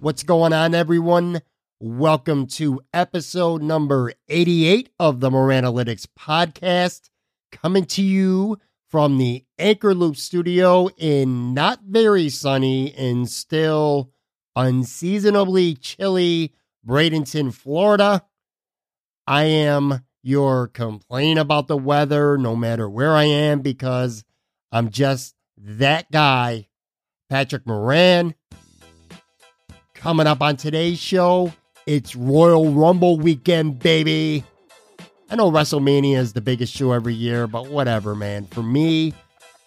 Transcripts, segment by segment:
What's going on, everyone? Welcome to episode number 88 of the Moran Analytics podcast, coming to you from the Anchor Loop studio in not very sunny and still unseasonably chilly Bradenton, Florida. I am your complain about the weather no matter where I am because I'm just that guy, Patrick Moran. Coming up on today's show, it's Royal Rumble weekend, baby. I know WrestleMania is the biggest show every year, but whatever, man. For me,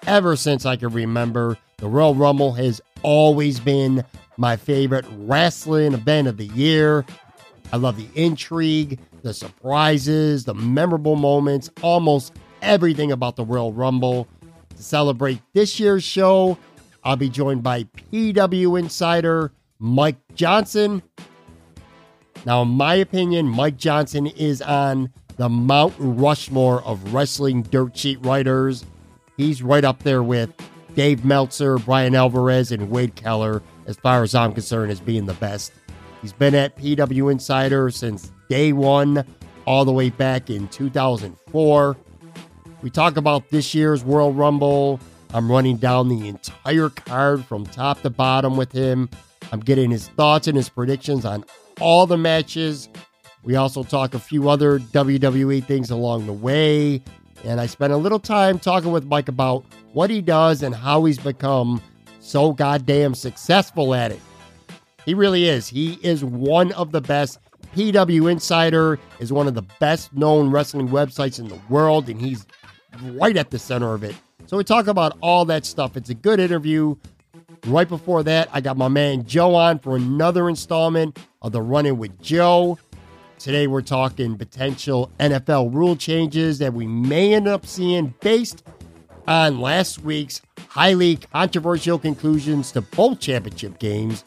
ever since I can remember, the Royal Rumble has always been my favorite wrestling event of the year. I love the intrigue, the surprises, the memorable moments, almost everything about the Royal Rumble. To celebrate this year's show, I'll be joined by PW Insider Mike Johnson. Now, in my opinion, Mike Johnson is on the Mount Rushmore of wrestling dirt sheet writers. He's right up there with Dave Meltzer, Bryan Alvarez, and Wade Keller, as far as I'm concerned, as being the best. He's been at PW Insider since day one, all the way back in 2004. We talk about this year's Royal Rumble. I'm running down the entire card from top to bottom with him. I'm getting his thoughts and his predictions on all the matches. We also talk a few other WWE things along the way. And I spent a little time talking with Mike about what he does and how he's become so goddamn successful at it. He really is. He is one of the best. PW Insider is one of the best known wrestling websites in the world, and he's right at the center of it. So we talk about all that stuff. It's a good interview. Right before that, I got my man Joe on for another installment of the Run-In With Joe. Today, we're talking potential NFL rule changes that we may end up seeing based on last week's highly controversial conclusions to both championship games.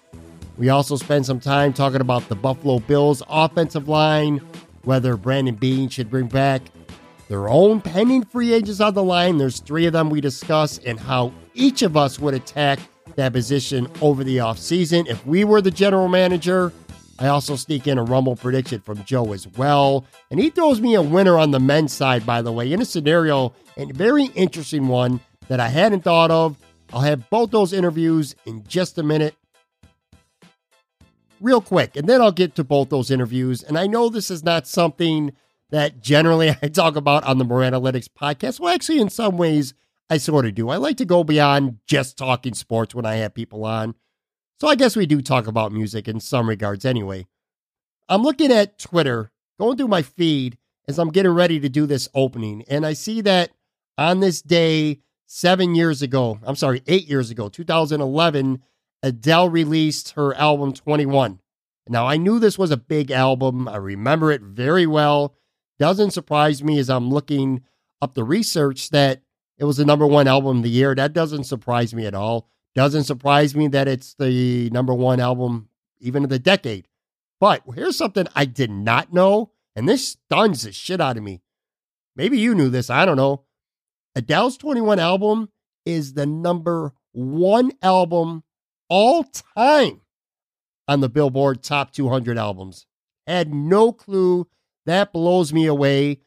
We also spend some time talking about the Buffalo Bills offensive line, whether Brandon Beane should bring back their own pending free agents on the line. There's three of them we discuss, and how each of us would attack that position over the offseason. If we were the general manager, I also sneak in a Rumble prediction from Joe as well. And he throws me a winner on the men's side, by the way, in a scenario, and a very interesting one that I hadn't thought of. I'll have both those interviews in just a minute. Real quick, and then I'll get to both those interviews. And I know this is not something that generally I talk about on the Moran Analytics podcast. Well, actually, in some ways, I sort of do. I like to go beyond just talking sports when I have people on. So I guess we do talk about music in some regards anyway. I'm looking at Twitter, going through my feed as I'm getting ready to do this opening, and I see that on this day, seven years ago, I'm sorry, eight years ago, 2011, Adele released her album 21. Now, I knew this was a big album. I remember it very well. Doesn't surprise me as I'm looking up the research that it was the number one album of the year. That doesn't surprise me at all. Doesn't surprise me that it's the number one album even of the decade. But here's something I did not know, and this stuns the shit out of me. Maybe you knew this. I don't know. Adele's 21 album is the number one album all time on the Billboard Top 200 albums. Had no clue. That blows me away.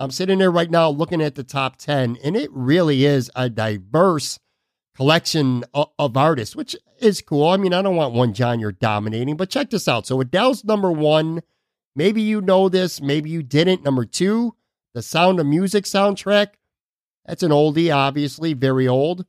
I'm sitting there right now looking at the top 10, and it really is a diverse collection of, of artists, which is cool. I mean, I don't want one John you're dominating, but check this out. So Adele's number one. Maybe you know this, maybe you didn't. Number two, the Sound of Music soundtrack. That's an oldie, obviously, very old.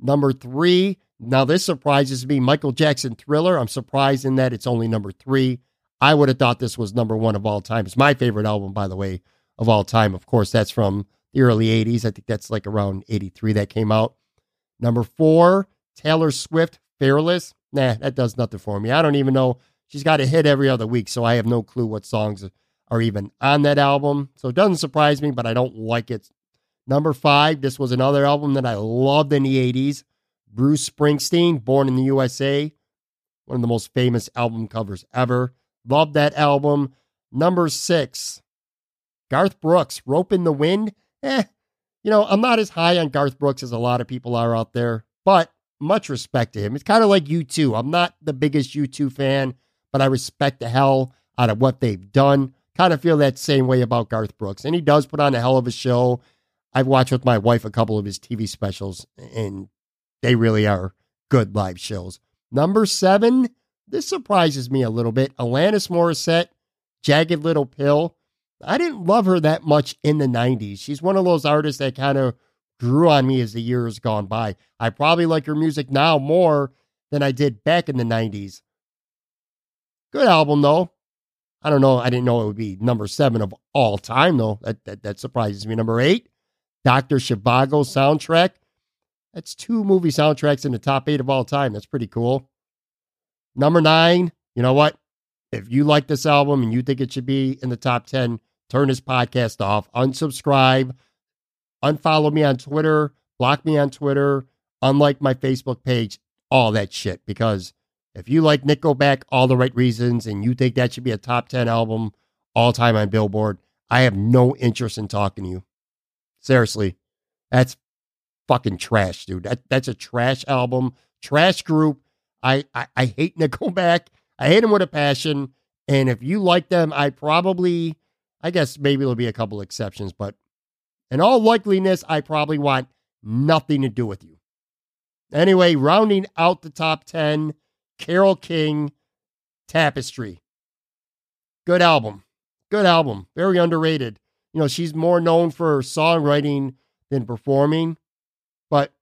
Number three, now this surprises me. Michael Jackson Thriller. I'm surprised in that it's only number three. I would have thought this was number one of all time. It's my favorite album, by the way, of all time. Of course, that's from the early 80s. I think that's like around 83 that came out. Number four, Taylor Swift, Fearless. Nah, that does nothing for me. I don't even know. She's got a hit every other week, so I have no clue what songs are even on that album. So it doesn't surprise me, but I don't like it. Number five, this was another album that I loved in the 80s. Bruce Springsteen, Born in the USA, one of the most famous album covers ever. Love that album. Number six, Garth Brooks, Ropin' the Wind. Eh, you know, I'm not as high on Garth Brooks as a lot of people are out there, but much respect to him. It's kind of like U2. I'm not the biggest U2 fan, but I respect the hell out of what they've done. Kind of feel that same way about Garth Brooks. And he does put on a hell of a show. I've watched with my wife a couple of his TV specials, and they really are good live shows. Number seven, this surprises me a little bit. Alanis Morissette, Jagged Little Pill. I didn't love her that much in the 90s. She's one of those artists that kind of grew on me as the years gone by. I probably like her music now more than I did back in the 90s. Good album, though. I don't know. I didn't know it would be number seven of all time, though. That, that, that surprises me. Number eight, Dr. Zhivago soundtrack. That's two movie soundtracks in the top eight of all time. That's pretty cool. Number nine, you know what? If you like this album and you think it should be in the top 10, turn this podcast off, unsubscribe, unfollow me on Twitter, block me on Twitter, unlike my Facebook page, all that shit. Because if you like Nickelback, all the right reasons, and you think that should be a top 10 album all time on Billboard, I have no interest in talking to you. Seriously, that's fucking trash, dude. That that's a trash album, trash group. I, I, I hate Nickelback. I hate them with a passion. And if you like them, I probably, I guess maybe there'll be a couple exceptions, but in all likeliness, I probably want nothing to do with you. Anyway, rounding out the top 10, Carole King, Tapestry. Good album. Good album. Very underrated. You know, she's more known for her songwriting than performing. But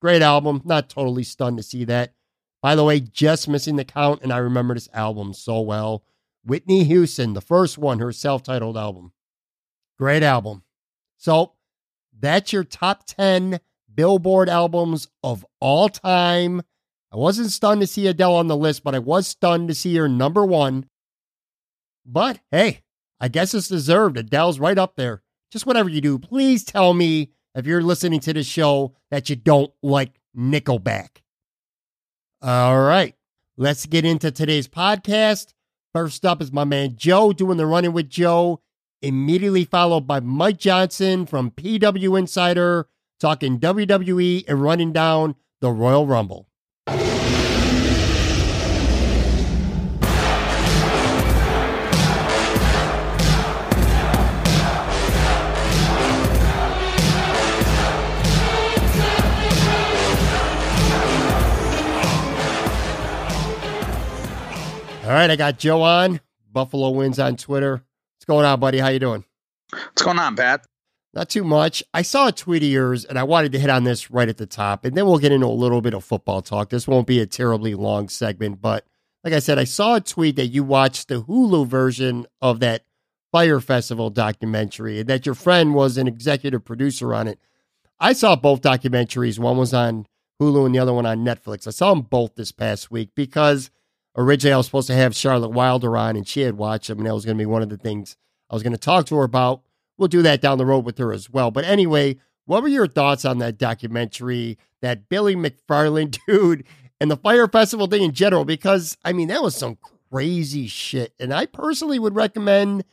great album. Not totally stunned to see that. By the way, just missing the count, and I remember this album so well. Whitney Houston, the first one, her self titled album. Great album. So that's your top 10 Billboard albums of all time. I wasn't stunned to see Adele on the list, but I was stunned to see her number one. But hey, I guess it's deserved. Adele's right up there. Just whatever you do, please tell me if you're listening to the show that you don't like Nickelback. All right, let's get into today's podcast. First up is my man Joe doing the Run-In With Joe, immediately followed by Mike Johnson from PW Insider talking WWE and running down the Royal Rumble. All right, I got Joe on. Buffalo wins on Twitter. What's going on, buddy? How you doing? What's going on, Pat? Not too much. I saw a tweet of yours, and I wanted to hit on this right at the top, and then we'll get into a little bit of football talk. This won't be a terribly long segment, but like I said, I saw a tweet that you watched the Hulu version of that Fire Festival documentary, and that your friend was an executive producer on it. I saw both documentaries. One was on Hulu, and the other one on Netflix. I saw them both this past week because – originally I was supposed to have Charlotte Wilder on, and she had watched them, and that was going to be one of the things I was going to talk to her about. We'll do that down the road with her as well. But anyway, what were your thoughts on that documentary, that Billy McFarland dude, and the Fire Festival thing in general? Because, I mean, that was some crazy shit. And I personally would recommend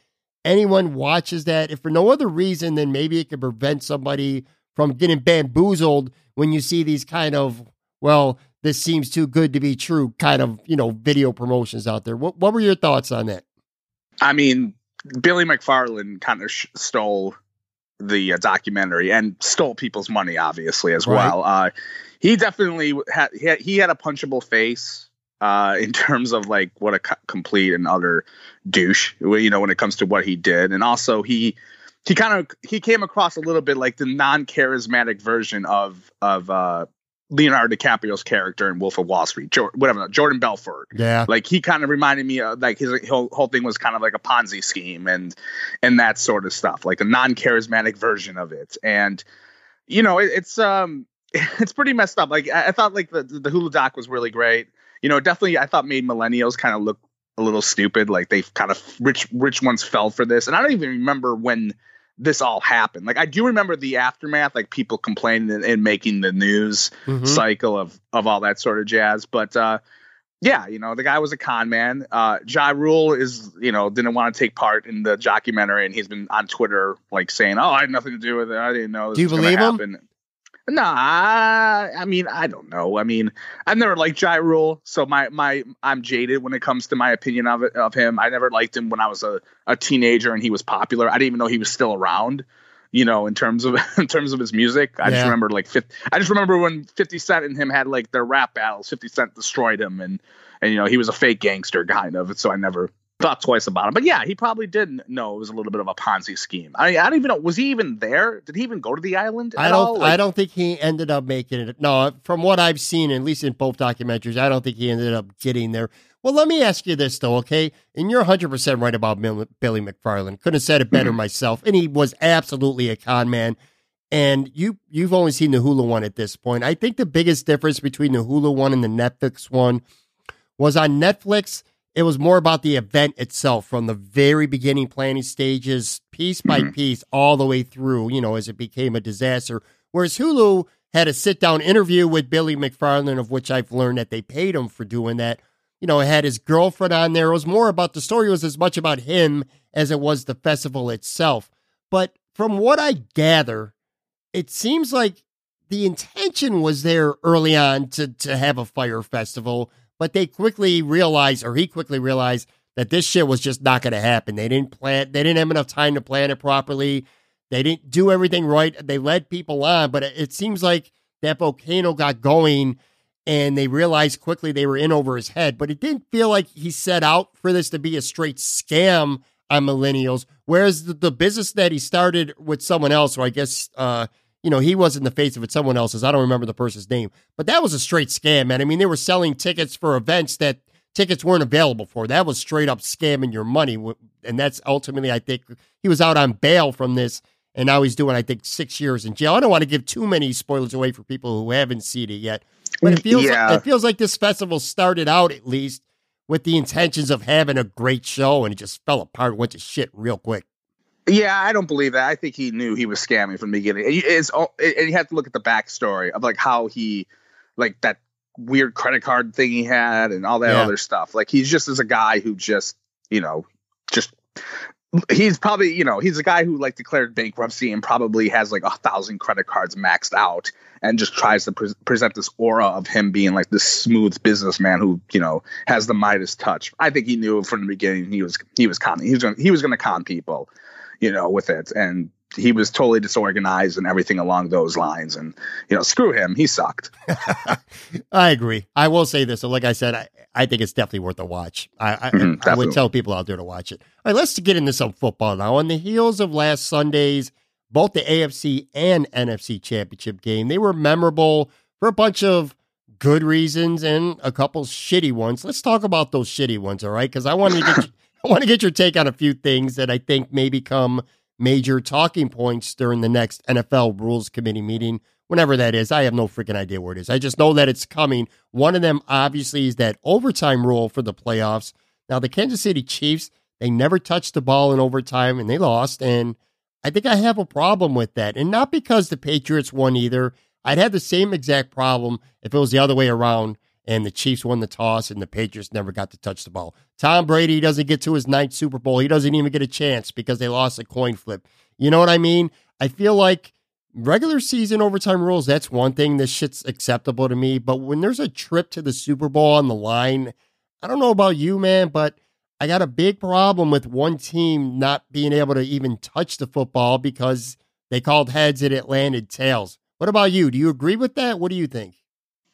anyone watches that, if for no other reason than maybe it could prevent somebody from getting bamboozled when you see these kind of, well, this seems too good to be true kind of, you know, video promotions out there. What what were your thoughts on that? I mean, Billy McFarland kind of sh- stole the uh, documentary and stole people's money, obviously as Right. well. Uh, he definitely had he, had he had a punchable face uh, in terms of like what a co- complete and utter douche, you know, when it comes to what he did, and also he he kind of he came across a little bit like the non-charismatic version of of uh, Leonardo DiCaprio's character in Wolf of Wall Street, jo- whatever Jordan Belfort. Yeah. like he kind of reminded me of like his whole, whole thing was kind of like a ponzi scheme and and that sort of stuff like a non-charismatic version of it. And you know it, it's um it's pretty messed up. Like i, I thought like the, the hulu doc was really great. You know definitely i thought made millennials kind of look a little stupid like they kind of rich rich ones fell for this. And i don't even remember when this all happened like i do remember the aftermath like people complaining and, and making the news Mhm. cycle of of all that sort of jazz. But uh, yeah, you know, the guy was a con man. Uh, Ja Rule is, you know, didn't want to take part in the documentary, and he's been on Twitter like saying, "Oh, I had nothing to do with it. I didn't know this Do you believe him? happen." Nah, I I mean, I don't know. I mean, I've never liked Ja Rule, so my my I'm jaded when it comes to my opinion of it of him. I never liked him when I was a, a teenager and he was popular. I didn't even know he was still around. You know, in terms of in terms of his music, I Yeah. just remember like 50, I just remember when Fifty Cent and him had like their rap battles. Fifty Cent destroyed him, and and you know he was a fake gangster kind of. So I never thought twice about him. But yeah, he probably didn't know it was a little bit of a Ponzi scheme. I I don't even know was he even there? Did he even go to the island? I don't. all? Like- I don't think he ended up making it. No, from what I've seen, at least in both documentaries, I don't think he ended up getting there. Well, let me ask you this though, okay? And you're 100 percent right about Mil- Billy McFarland. Couldn't have said it better mm-hmm. myself. And he was absolutely a con man. And you you've only seen the Hulu one at this point. I think the biggest difference between the Hulu one and the Netflix one was on Netflix. It was more about the event itself from the very beginning planning stages, piece by Mhm. piece, all the way through, you know, as it became a disaster. Whereas Hulu had a sit down interview with Billy McFarland, of which I've learned that they paid him for doing that. You know, it had his girlfriend on there. It was more about the story it was as much about him as it was the festival itself. But from what I gather, it seems like the intention was there early on to to have a fire festival, but they quickly realized, or he quickly realized, that this shit was just not going to happen. They didn't plan. They didn't have enough time to plan it properly. They didn't do everything right. They led people on, but it, seems like that volcano got going, and they realized quickly they were in over his head. But it didn't feel like he set out for this to be a straight scam on millennials. Whereas the, the business that he started with someone else, or I guess uh, you know, he was in the face of it, someone else's. I don't remember the person's name, but that was a straight scam, man. I mean, they were selling tickets for events that tickets weren't available for. That was straight up scamming your money. And that's ultimately, I think, he was out on bail from this, and now he's doing, I think, six years in jail. I don't want to give too many spoilers away for people who haven't seen it yet, but it mm, feels Yeah. like, it feels like this festival started out at least with the intentions of having a great show, and it just fell apart, went to shit real quick. Yeah, I don't believe that. I think he knew he was scamming from the beginning. And you- It's all- and you have to look at the backstory of like how he, like that weird credit card thing he had and all that Yeah. other stuff. Like he's just as a guy who just, you know, just he's probably you know he's a guy who like declared bankruptcy and probably has like a thousand credit cards maxed out and just tries to pre- present this aura of him being like this smooth businessman who you know has the Midas touch. I think he knew from the beginning he was he was conning he was gonna, he was going to con people, you know, with it and he was totally disorganized and everything along those lines and you know screw him he sucked. I agree. I will say this. So, like I said, I, I think it's definitely worth a watch. I, I, Mhm, I would tell people out there to watch it. All right, let's get into some football now. On the heels of last Sunday's, both the AFC and NFC championship game, they were memorable for a bunch of good reasons and a couple shitty ones. Let's talk about those shitty ones, all right? Because I wanted to get I want to get your take on a few things that I think may become major talking points during the next NFL Rules Committee meeting, whenever that is. I have no freaking idea where it is. I just know that it's coming. One of them, obviously, is that overtime rule for the playoffs. Now, the Kansas City Chiefs, they never touched the ball in overtime and they lost. And I think I have a problem with that. And not because the Patriots won either. I'd have the same exact problem if it was the other way around and the Chiefs won the toss and the Patriots never got to touch the ball. Tom Brady doesn't get to his ninth Super Bowl. He doesn't even get a chance because they lost a coin flip. You know what I mean? I feel like regular season overtime rules, that's one thing. This shit's acceptable to me. But when there's a trip to the Super Bowl on the line, I don't know about you, man, but I got a big problem with one team not being able to even touch the football because they called heads and it landed tails. What about you? Do you agree with that? What do you think?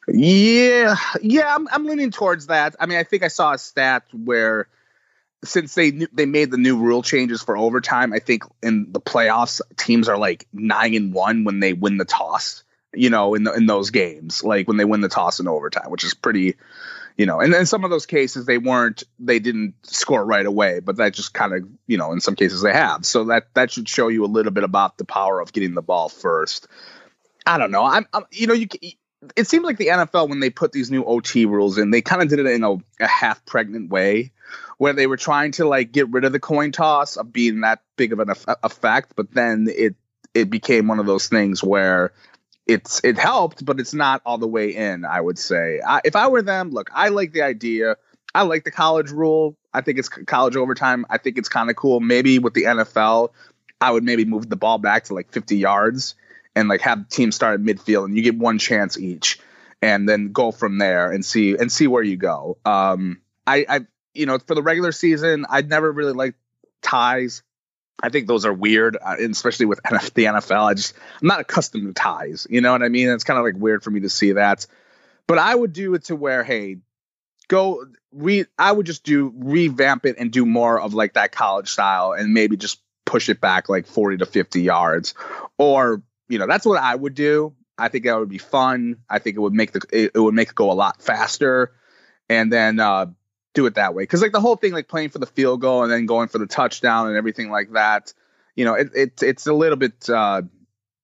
Yeah, yeah, I'm, I'm leaning towards that. I mean, I think I saw a stat where since they they made the new rule changes for overtime, I think in the playoffs teams are like nine and one when they win the toss. You know, in the, in those games, like when they win the toss in overtime, which is pretty, you know. And in some of those cases, they weren't, they didn't score right away, but that just kind of, you know, in some cases they have. So that that should show you a little bit about the power of getting the ball first. I don't know. I'm, I'm you know, you it seemed like the NFL when they put these new OT rules in, they kind of did it in a, a, half pregnant way, where they were trying to like get rid of the coin toss of being that big of an effect, but then it it became one of those things where it's it helped, but it's not all the way in. I would say, I, if I were them, look, I like the idea. I like the college rule. I think it's college overtime. I think it's kind of cool. Maybe with the NFL, I would maybe move the ball back to like 50 yards and like have teams start at midfield and you get one chance each and then go from there and see and see where you go. Um, I, I you know for the regular season, I'd never really liked ties. I think those are weird, uh, especially with the NFL. I just I'm not accustomed to ties. You know what I mean? It's kind of like weird for me to see that. But I would do it to where, hey, go re. I would just do revamp it and do more of like that college style, and maybe just push it back like 40 to 50 yards, or you know, that's what I would do. I think that would be fun. I think it would make the it, would make it go a lot faster, and then uh, do it that way. Because like the whole thing, like playing for the field goal and then going for the touchdown and everything like that, you know, it, it it's a little bit, uh,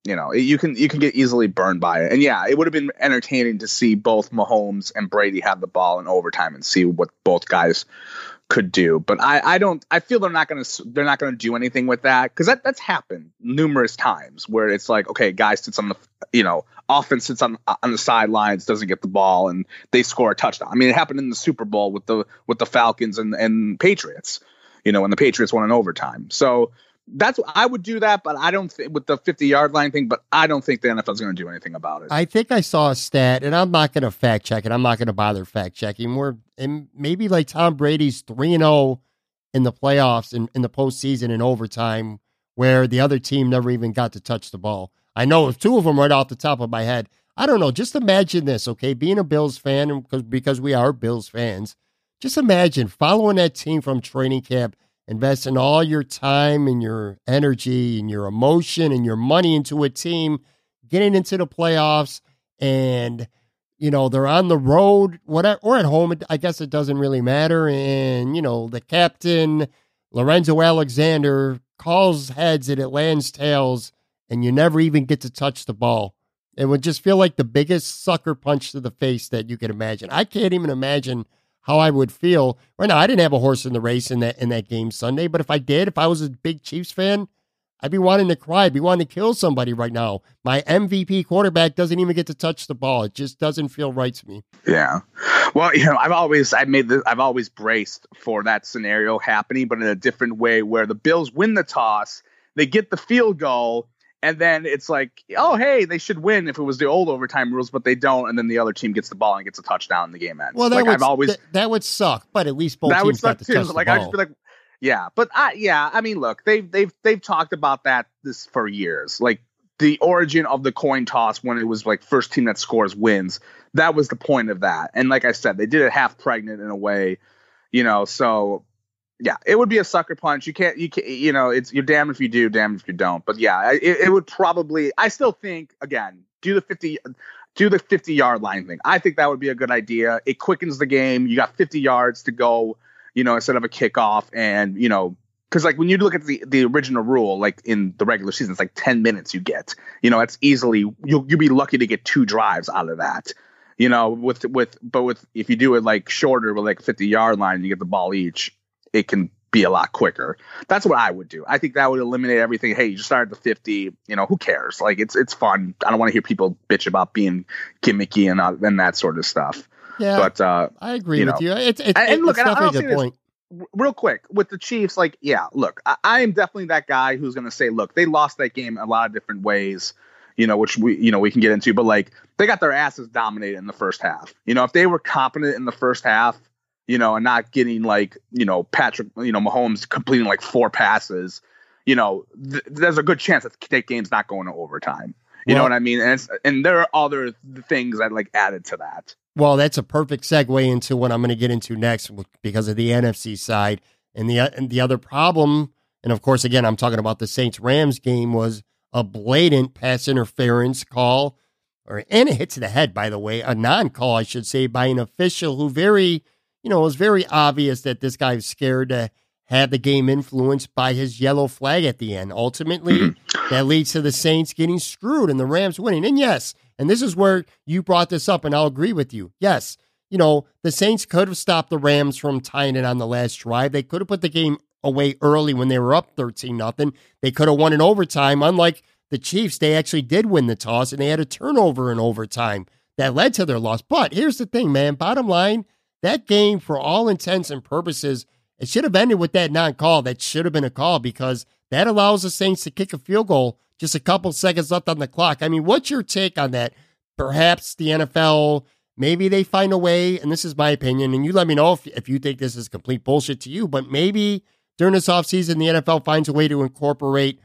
you know, you can you can get easily burned by it. And yeah, it would have been entertaining to see both Mahomes and Brady have the ball in overtime and see what both guys could do. But I, I don't. I feel they're not going to. They're not going to do anything with that because that that's happened numerous times where it's like, okay, guy sits on the, you know, offense sits on on the sidelines, doesn't get the ball, and they score a touchdown. I mean, it happened in the Super Bowl with the with the Falcons and and Patriots. You know, when the Patriots won in overtime. So that's I would do that, but I don't think with the 50 yard line thing, but I don't think the NFL is going to do anything about it. I think I saw a stat, and I'm not going to fact check it. I'm not going to bother fact checking. We're and maybe like Tom Brady's three and zero oh in the playoffs and in, in the postseason in overtime, where the other team never even got to touch the ball. I know two of them right off the top of my head. I don't know. Just imagine this, okay? Being a Bills fan, because because we are Bills fans, just imagine following that team from training camp investing all your time and your energy and your emotion and your money into a team, getting into the playoffs, and you know they're on the road, whatever, or at home. I guess it doesn't really matter. And you know the captain Lorenzo Alexander calls heads and it lands tails, and you never even get to touch the ball. It would just feel like the biggest sucker punch to the face that you could imagine. I can't even imagine how I would feel. Right now, I didn't have a horse in the race in that in that game Sunday, but if I did, if I was a big Chiefs fan, I'd be wanting to cry. I'd be wanting to kill somebody right now. My MVP quarterback doesn't even get to touch the ball. It just doesn't feel right to me. Yeah. Well, you know, I've always I made the I've always braced for that scenario happening, but in a different way where the Bills win the toss, they get the field goal, and then it's like, oh hey, they should win if it was the old overtime rules, but they don't, and then the other team gets the ball and gets a touchdown and the game ends. Well, that like would, I've always th- that would suck, but at least both that teams would suck too. like I just be like, yeah, but I yeah, I mean, look, they've they've they've talked about that this for years, like the origin of the coin toss when it was like first team that scores wins. That was the point of that, and like I said, they did it half pregnant in a way, you know. So yeah, it would be a sucker punch. You can't, you can't, you know, it's you're damned if you do, damned if you don't. But yeah, it, it would probably. I still think again, do the fifty, do the fifty yard line thing. I think that would be a good idea. It quickens the game. You got fifty yards to go, you know, instead of a kickoff, and you know, because like when you look at the the original rule, like in the regular season, it's like ten minutes you get. You know, it's easily you'll you'll be lucky to get two drives out of that. You know, with with but with if you do it like shorter with like fifty yard line, you get the ball each it can be a lot quicker. That's what I would do. I think that would eliminate everything. Hey, you just started the 50, you know, who cares? Like it's it's fun. I don't want to hear people bitch about being gimmicky and uh, and that sort of stuff. Yeah. But uh I agree you with know. you. It's it's, and, and look, it's definitely a good point. This, real quick with the Chiefs, like, yeah, look, I, I am definitely that guy who's going to say, look, they lost that game a lot of different ways, you know, which we, you know, we can get into, but like they got their asses dominated in the first half. You know, if they were competent in the first half, you know, and not getting like, you know, Patrick, you know, Mahomes completing like four passes, you know, th- there's a good chance that that game's not going to overtime. You know what I mean? And it's, and there are other things that like added to that. Well, that's a perfect segue into what I'm going to get into next because of the NFC side and the and the other problem. And of course, again, I'm talking about the Saints Rams game was a blatant pass interference call, or and a hit to the head, by the way, a non-call, I should say, by an official who very, you know, it was very obvious that this guy was scared to have the game influenced by his yellow flag at the end. Ultimately, mm-hmm. that leads to the Saints getting screwed and the Rams winning. And yes, and this is where you brought this up, and I'll agree with you. Yes, you know, the Saints could have stopped the Rams from tying it on the last drive. They could have put the game away early when they were up 13 nothing. They could have won in overtime. Unlike the Chiefs, they actually did win the toss and they had a turnover in overtime that led to their loss. But here's the thing, man. Bottom line, that game, for all intents and purposes, it should have ended with that non call. That should have been a call because that allows the Saints to kick a field goal just a couple seconds left on the clock. I mean, what's your take on that? Perhaps the NFL, maybe they find a way, and this is my opinion, and you let me know if, if you think this is complete bullshit to you, but maybe during this offseason, the NFL finds a way to incorporate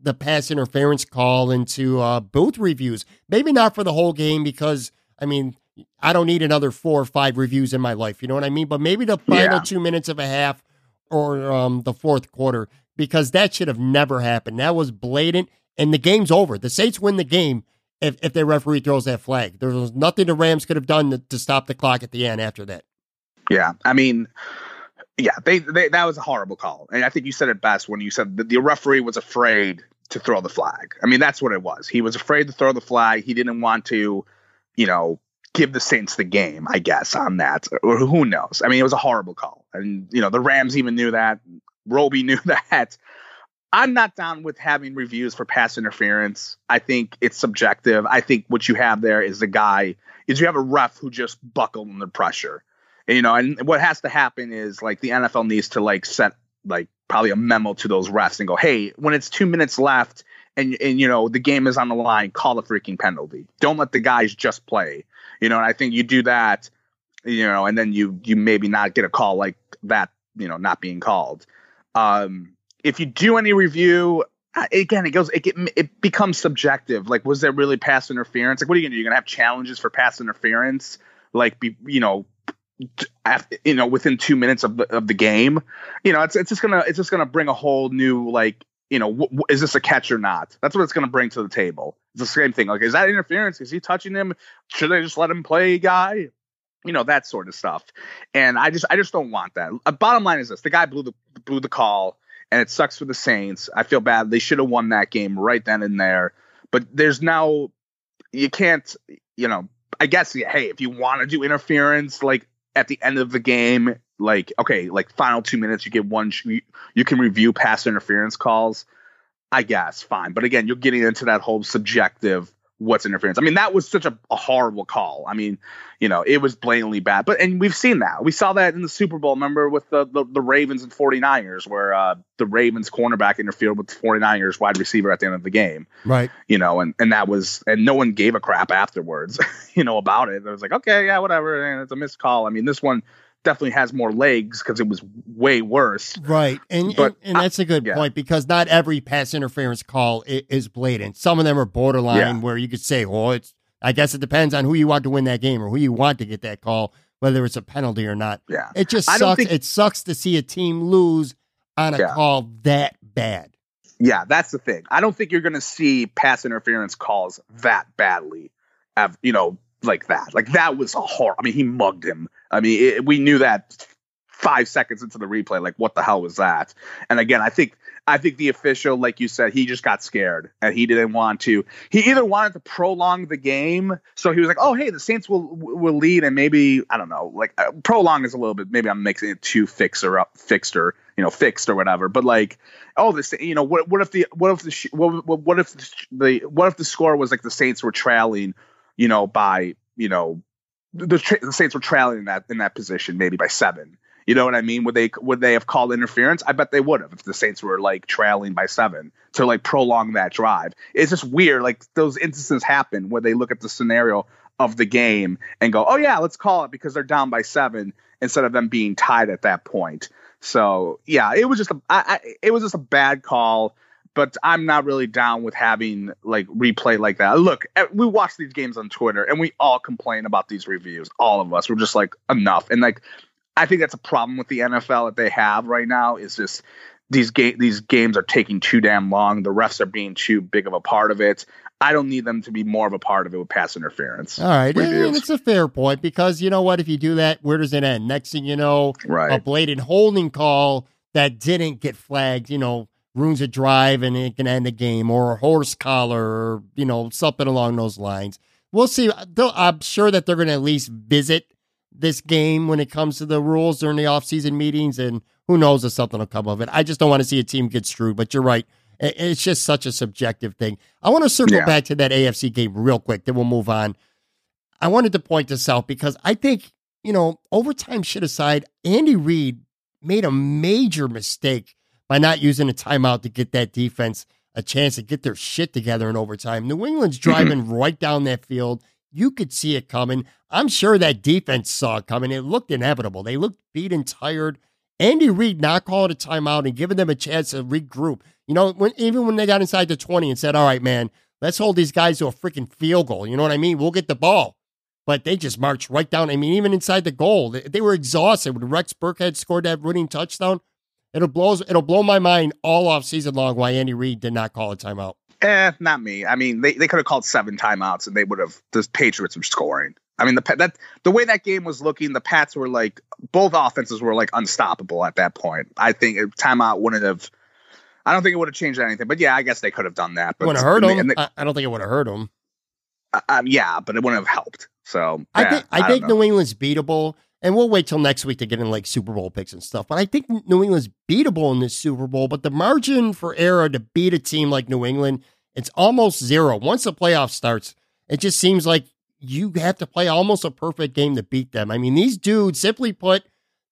the pass interference call into uh, reviews. Maybe not for the whole game because, I mean, I don't need another four or five reviews in my life. You know what I mean? But maybe the final Yeah. two minutes of a half or um, the fourth quarter because that should have never happened. That was blatant, and the game's over. The Saints win the game if, if their referee throws that flag. There was nothing the Rams could have done to, to stop the clock at the end after that. Yeah, I mean, yeah, they, they that was a horrible call, and I think you said it best when you said that the referee was afraid to throw the flag. I mean, that's what it was. He was afraid to throw the flag. He didn't want to, you know, give the Saints the game. I guess on that, or who knows? I mean, it was a horrible call, and you know, the Rams even knew that. Robey knew that. I'm not down with having reviews for pass interference. I think it's subjective. I think what you have there is the guy is you have a ref who just buckled under pressure. And, you know, and what has to happen is like the NFL needs to like set like probably a memo to those refs and go, hey, when it's two minutes left and and you know the game is on the line, call the freaking penalty. Don't let the guys just play. You know, and I think you do that, you know, and then you you maybe not get a call like that, you know, not being called. Um, if you do any review, uh, again, it goes, it get, it becomes subjective. Like, was there really pass interference? Like, what are you gonna do? You're gonna have challenges for pass interference, like, be you know, t- af- you know, within two minutes of the of the game. You know, it's it's just gonna it's just gonna bring a whole new like. You know, w- w- is this a catch or not? That's what it's going to bring to the table. It's the same thing. Like, is that interference? Is he touching him? Should they just let him play, guy? You know that sort of stuff. And I just, I just don't want that. Uh, bottom line is this: the guy blew the blew the call and it sucks for the Saints. I feel bad. They should have won that game right then and there. But there's now you can't, you know, I guess hey, if you want to do interference like at the end of the game, like okay, like final 2 minutes you get one sh- you, you can review pass interference calls. I guess fine. But again, you're getting into that whole subjective what's interference. I mean, that was such a, a horrible call. I mean, you know, it was blatantly bad. But and we've seen that. We saw that in the Super Bowl, remember with the the, the Ravens and 49ers where uh, the Ravens cornerback interfered with the 49ers wide receiver at the end of the game, Right. you know, and and that was and no one gave a crap afterwards, you know, about it. It was like, okay, yeah, whatever, and it's a missed call. I mean, this one definitely has more legs because it was way worse. Right. And, But and, and that's a good yeah. point because not every pass interference call i- is blatant. Some of them are borderline Yeah. where you could say, well, it's, I guess it depends on who you want to win that game or who you want to get that call, whether it's a penalty or not. Yeah. It just I sucks. think- it sucks to see a team lose on a Yeah. call that bad. Yeah, that's the thing. I don't think you're going to see pass interference calls that badly, you know, like that. Like that was a horror. I mean, he mugged him. I mean, it, we knew that five seconds into the replay. Like, what the hell was that? And again, I think I think the official, like you said, he just got scared and he didn't want to. He either wanted to prolong the game, so he was like, "Oh, hey, the Saints will will lead," and maybe I don't know, like uh, prolong is a little bit. Maybe I'm mixing it too fixer up, fixed or you know, fixed or whatever. But like, oh, this, you know, what what if the what if the what, what what if the what if the score was like the Saints were trailing, you know, by you know, the, tra- the Saints were trailing in that in that position maybe by seven. You know what I mean? Would they would they have called interference? I bet they would have if the Saints were like trailing by seven to like prolong that drive. It's just weird. Like those instances happen where they look at the scenario of the game and go, oh yeah, let's call it because they're down by seven instead of them being tied at that point. So yeah, it was just a I, I, it was just a bad call. But I'm not really down with having like replay like that. Look, we watch these games on Twitter and we all complain about these reviews. All of us. We're just like enough. And like I think that's a problem with the NFL that they have right now. Is just these game these games are taking too damn long. The refs are being too big of a part of it. I don't need them to be more of a part of it with pass interference. All right, and it's a fair point because you know what? If you do that, where does it end? Next thing you know, right. a blatant holding call that didn't get flagged, you know, ruins a drive and it can end the game, or a horse collar, or you know, something along those lines. We'll see. I'm sure that they're going to at least visit this game when it comes to the rules during the offseason meetings, and who knows if something will come of it. I just don't want to see a team get screwed, but you're right. It's just such a subjective thing. I want to circle yeah. back to that AFC game real quick, then we'll move on. I wanted to point this out because I think, you know, overtime shit aside, Andy Reid made a major mistake by not using a timeout to get that defense a chance to get their shit together in overtime. New England's mm-hmm. driving right down that field. You could see it coming. I'm sure that defense saw it coming. It looked inevitable. They looked beat and tired. Andy Reid not calling a timeout and giving them a chance to regroup. You know, when, even when they got inside the 20 and said, all right, man, let's hold these guys to a freaking field goal. You know what I mean? We'll get the ball. But they just marched right down. I mean, even inside the goal, they, they were exhausted. When Rex Burkhead scored that winning touchdown, it'll blow, it'll blow my mind all off season long why Andy Reid did not call a timeout. Eh, not me. I mean, they, they could have called seven timeouts and they would have the Patriots were scoring. I mean, the that the way that game was looking, the Pats were like both offenses were like unstoppable at that point. I think timeout wouldn't have. I don't think it would have changed anything. But yeah, I guess they could have done that. But would have hurt them. They, I don't think it would have hurt them. Uh, um, yeah, but it wouldn't have helped. So yeah, I think I, I think New England's beatable, and we'll wait till next week to get in like Super Bowl picks and stuff. But I think New England's beatable in this Super Bowl. But the margin for error to beat a team like New England it's almost zero. Once the playoff starts, it just seems like you have to play almost a perfect game to beat them. I mean, these dudes, simply put,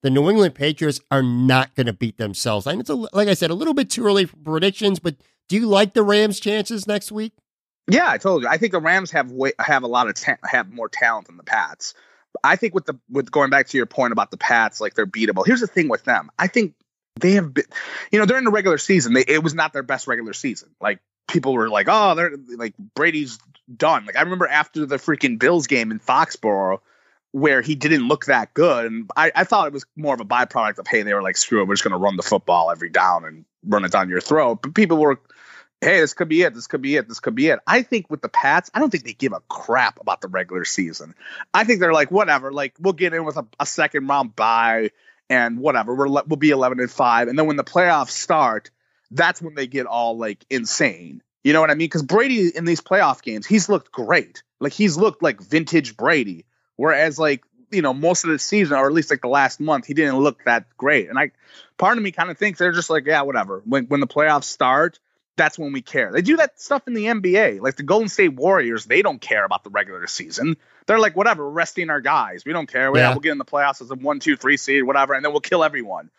the New England Patriots are not going to beat themselves. And it's a, like I said, a little bit too early for predictions. But do you like the Rams' chances next week? Yeah, I told you. I think the Rams have way, have a lot of ta- have more talent than the Pats. I think with the with going back to your point about the Pats, like they're beatable. Here's the thing with them. I think they have been, you know, during the regular season, they, it was not their best regular season. Like people were like, "Oh, they're like Brady's done." Like I remember after the freaking Bills game in Foxborough, where he didn't look that good, and I, I thought it was more of a byproduct of hey, they were like, "Screw it, we're just going to run the football every down and run it down your throat." But people were, "Hey, this could be it. This could be it. This could be it." I think with the Pats, I don't think they give a crap about the regular season. I think they're like, whatever. Like we'll get in with a, a second round bye and whatever. We're we'll be eleven and five, and then when the playoffs start that's when they get all like insane. You know what I mean? Because Brady in these playoff games, he's looked great. Like he's looked like vintage Brady. Whereas like you know most of the season, or at least like the last month, he didn't look that great. And I, part of me kind of thinks they're just like, yeah, whatever. When when the playoffs start, that's when we care. They do that stuff in the NBA. Like the Golden State Warriors, they don't care about the regular season. They're like, whatever, resting our guys. We don't care. We, yeah. We'll get in the playoffs as a one, two, three seed, whatever, and then we'll kill everyone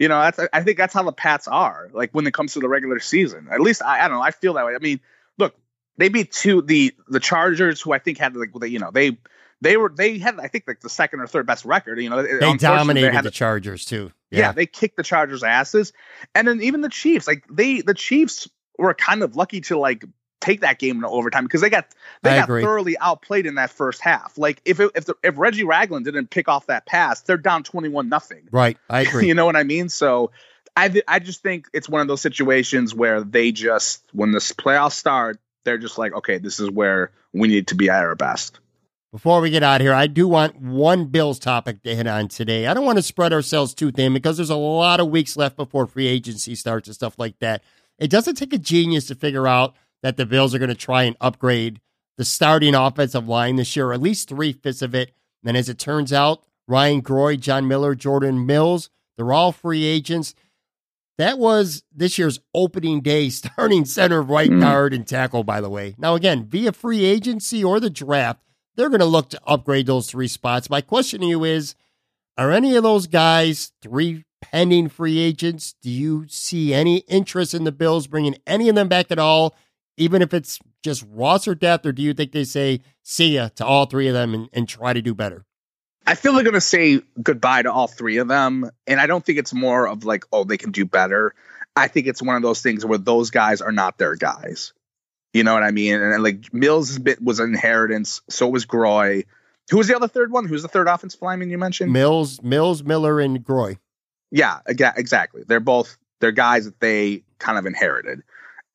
you know, that's I think that's how the Pats are. Like when it comes to the regular season, at least I, I don't know. I feel that way. I mean, look, they beat two the the Chargers, who I think had like you know they they were they had I think like the second or third best record. You know, they dominated they the Chargers too. Yeah. yeah, they kicked the Chargers' asses, and then even the Chiefs, like they the Chiefs were kind of lucky to like take that game in overtime because they got they I got agree. thoroughly outplayed in that first half. Like if it, if the, if Reggie Ragland didn't pick off that pass, they're down twenty one nothing. Right, I agree. you know what I mean? So I I just think it's one of those situations where they just when the playoffs start, they're just like, okay, this is where we need to be at our best. Before we get out here, I do want one Bills topic to hit on today. I don't want to spread ourselves too thin because there's a lot of weeks left before free agency starts and stuff like that. It doesn't take a genius to figure out that the Bills are going to try and upgrade the starting offensive line this year, at least three fifths of it. And as it turns out, Ryan Groy, John Miller, Jordan Mills, they're all free agents. That was this year's opening day starting center, right mm. guard, and tackle, by the way. Now, again, via free agency or the draft, they're going to look to upgrade those three spots. My question to you is Are any of those guys three pending free agents? Do you see any interest in the Bills bringing any of them back at all? even if it's just roster depth, or do you think they say see ya to all three of them and, and try to do better? I feel they're going to say goodbye to all three of them. And I don't think it's more of like, oh, they can do better. I think it's one of those things where those guys are not their guys. You know what I mean? And, and like Mills bit was an inheritance. So was Groy. Who was the other third one? Who's the third offensive lineman you mentioned? Mills, Mills, Miller, and Groy. Yeah, exactly. They're both they're guys that they kind of inherited.